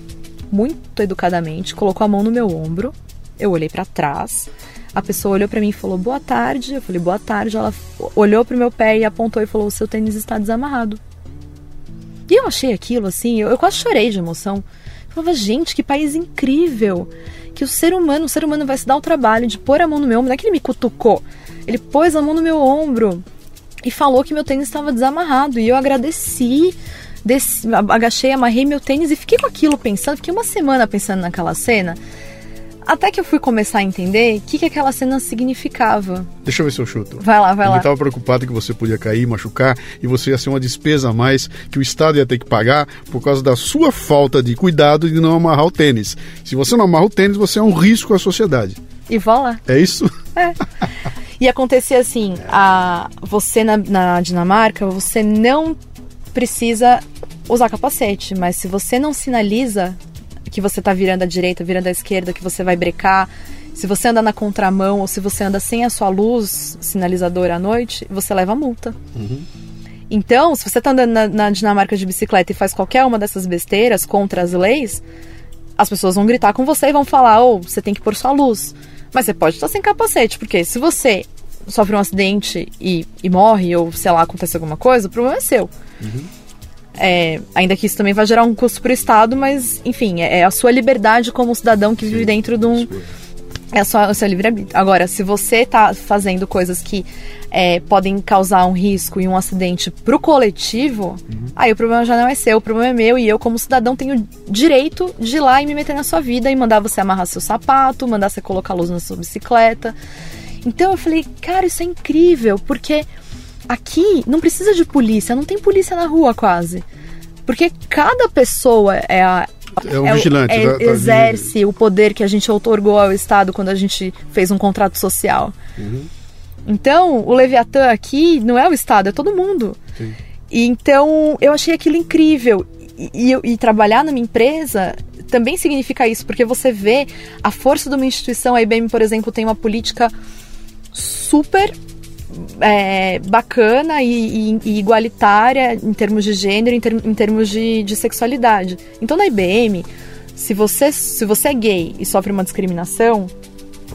muito educadamente, colocou a mão no meu ombro, eu olhei para trás a pessoa olhou para mim e falou boa tarde. Eu falei boa tarde. Ela olhou pro meu pé e apontou e falou: o seu tênis está desamarrado. E eu achei aquilo assim, eu, eu quase chorei de emoção. Eu falava, gente, que país incrível! Que o ser humano, o ser humano vai se dar o trabalho de pôr a mão no meu ombro. Não é que ele me cutucou, ele pôs a mão no meu ombro e falou que meu tênis estava desamarrado. E eu agradeci, desci, agachei, amarrei meu tênis e fiquei com aquilo pensando. Fiquei uma semana pensando naquela cena. Até que eu fui começar a entender o que, que aquela cena significava. Deixa eu ver se eu chuto. Vai lá, vai eu lá. Eu estava preocupado que você podia cair, machucar e você ia ser uma despesa a mais que o Estado ia ter que pagar por causa da sua falta de cuidado de não amarrar o tênis. Se você não amarra o tênis, você é um risco à sociedade. E vá lá. É isso? É. *laughs* E acontecia assim, a, você na, na Dinamarca, você não precisa usar capacete, mas se você não sinaliza que você tá virando à direita, virando à esquerda, que você vai brecar, se você anda na contramão ou se você anda sem a sua luz sinalizadora à noite, você leva multa. Uhum. Então, se você tá andando na, na Dinamarca de bicicleta e faz qualquer uma dessas besteiras contra as leis, as pessoas vão gritar com você e vão falar: ou oh, você tem que pôr sua luz. Mas você pode estar sem capacete, porque se você sofre um acidente e, e morre, ou sei lá, acontece alguma coisa, o problema é seu. Uhum. É, ainda que isso também vai gerar um custo para o Estado, mas, enfim, é, é, a sua liberdade como cidadão que Sim, vive dentro de um. É só o seu livre-arbítrio. Agora, se você está fazendo coisas que é, podem causar um risco e um acidente para o coletivo, uhum. aí o problema já não é seu, o problema é meu e eu, como cidadão, tenho direito de ir lá e me meter na sua vida e mandar você amarrar seu sapato, mandar você colocar luz na sua bicicleta. Então eu falei, cara, isso é incrível, porque aqui não precisa de polícia, não tem polícia na rua quase. Porque cada pessoa é a, é um é, vigilante. É, tá, tá exerce o poder que a gente otorgou ao Estado quando a gente fez um contrato social. Uhum. Então, o Leviatã aqui não é o Estado, é todo mundo. Sim. E então, eu achei aquilo incrível. E, e, e, trabalhar numa empresa também significa isso, porque você vê a força de uma instituição. A IBM, por exemplo, tem uma política super é, bacana e, e, e, igualitária em termos de gênero, em, ter, em termos de, de, sexualidade. Então, na IBM, se você, se você é gay e sofre uma discriminação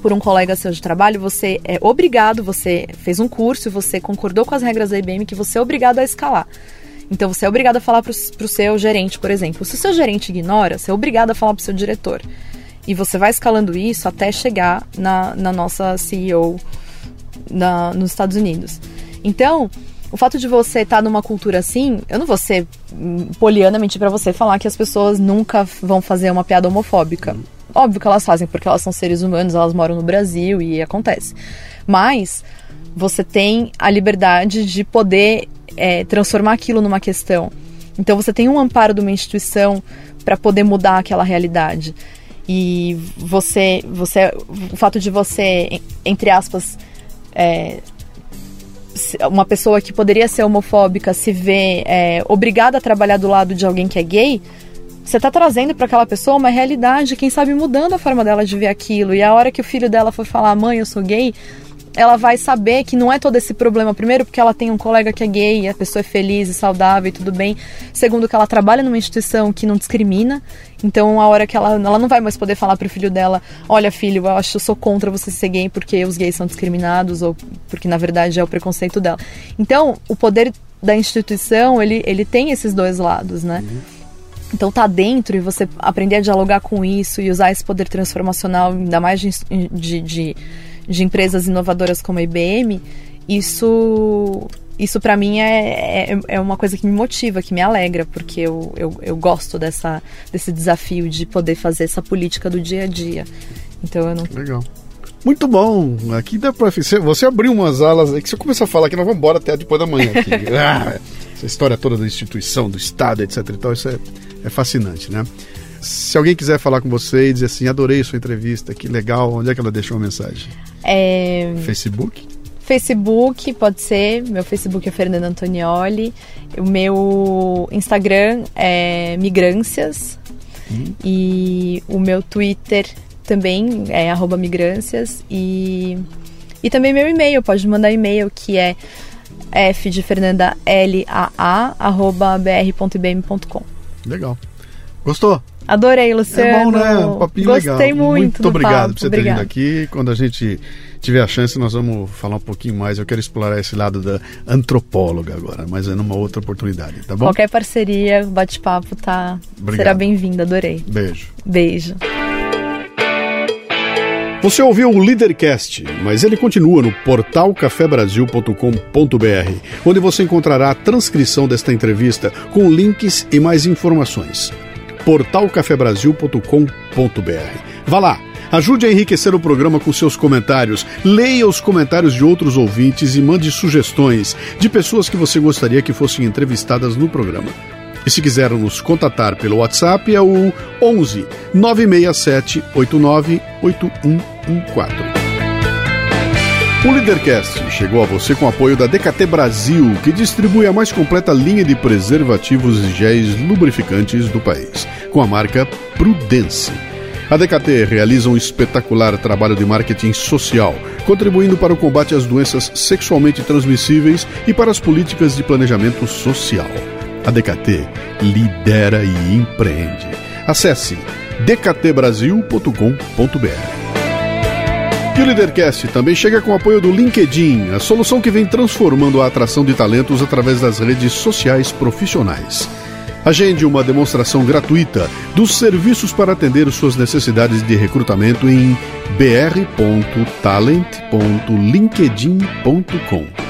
por um colega seu de trabalho, você é obrigado, você fez um curso, você concordou com as regras da IBM que você é obrigado a escalar. Então, você é obrigado a falar para o seu gerente, por exemplo. Se o seu gerente ignora, você é obrigado a falar para o seu diretor. E você vai escalando isso até chegar na, na nossa CEO na, nos Estados Unidos. Então, o fato de você estar tá numa cultura assim, eu não vou ser poliana mentir para você falar que as pessoas nunca vão fazer uma piada homofóbica. Óbvio que elas fazem, porque elas são seres humanos, elas moram no Brasil e acontece. Mas você tem a liberdade de poder é, transformar aquilo numa questão. Então você tem um amparo de uma instituição para poder mudar aquela realidade. E você, você, o fato de você, entre aspas, é, uma pessoa que poderia ser homofóbica se vê é, obrigada a trabalhar do lado de alguém que é gay, você está trazendo para aquela pessoa uma realidade, quem sabe mudando a forma dela de ver aquilo. E a hora que o filho dela for falar, mãe, eu sou gay, ela vai saber que não é todo esse problema. Primeiro, porque ela tem um colega que é gay, a pessoa é feliz e saudável e tudo bem. Segundo, que ela trabalha numa instituição que não discrimina. Então, a hora que ela, ela não vai mais poder falar pro filho dela: Olha, filho, eu acho que eu sou contra você ser gay porque os gays são discriminados ou porque na verdade é o preconceito dela. Então, o poder da instituição, ele, ele tem esses dois lados, né? Uhum. Então tá dentro e você aprender a dialogar com isso e usar esse poder transformacional, ainda mais de, de, de de empresas inovadoras como a IBM, isso isso para mim é, é, é, uma coisa que me motiva, que me alegra, porque eu, eu, eu, gosto dessa, desse desafio de poder fazer essa política do dia a dia. Então eu não. Legal. Muito bom. Aqui dá pra. Você abriu umas alas aí que você começa a falar que nós vamos embora até depois da manhã *laughs* ah, essa história toda da instituição, do Estado, etc. E tal, isso é, é fascinante, né? Se alguém quiser falar com você e dizer assim, adorei sua entrevista, que legal, onde é que ela deixou uma mensagem? É... Facebook? Facebook, pode ser. Meu Facebook é Fernanda Antonioli. O meu Instagram é Migrâncias. Hum. E o meu Twitter também é arroba migrâncias. E, e também meu e-mail, pode mandar e-mail que é f de Fernanda L A A arroba br.ibm.com. Legal. Gostou? Adorei, Luciano. É bom, né? Um papinho Gostei legal. muito. Muito obrigado papo. por você Obrigada. ter vindo aqui. Quando a gente tiver a chance, nós vamos falar um pouquinho mais. Eu quero explorar esse lado da antropóloga agora, mas é numa outra oportunidade, tá bom? Qualquer parceria, bate-papo, tá? Obrigado. Será bem-vinda, adorei. Beijo. Beijo. Você ouviu o Leadercast, mas ele continua no portal cafebrasil.com.br, onde você encontrará a transcrição desta entrevista com links e mais informações portalcafebrasil.com.br. Vá lá, ajude a enriquecer o programa com seus comentários, leia os comentários de outros ouvintes e mande sugestões de pessoas que você gostaria que fossem entrevistadas no programa. E se quiser nos contatar pelo WhatsApp é o 11 967 89 81 O Leadercast chegou a você com apoio da DKT Brasil, que distribui a mais completa linha de preservativos e géis lubrificantes do país, com a marca Prudence. A DKT realiza um espetacular trabalho de marketing social, contribuindo para o combate às doenças sexualmente transmissíveis e para as políticas de planejamento social. A DKT lidera e empreende. Acesse dktbrasil.com.br. E o Leadercast também chega com o apoio do LinkedIn, a solução que vem transformando a atração de talentos através das redes sociais profissionais. Agende uma demonstração gratuita dos serviços para atender suas necessidades de recrutamento em br.talent.linkedin.com.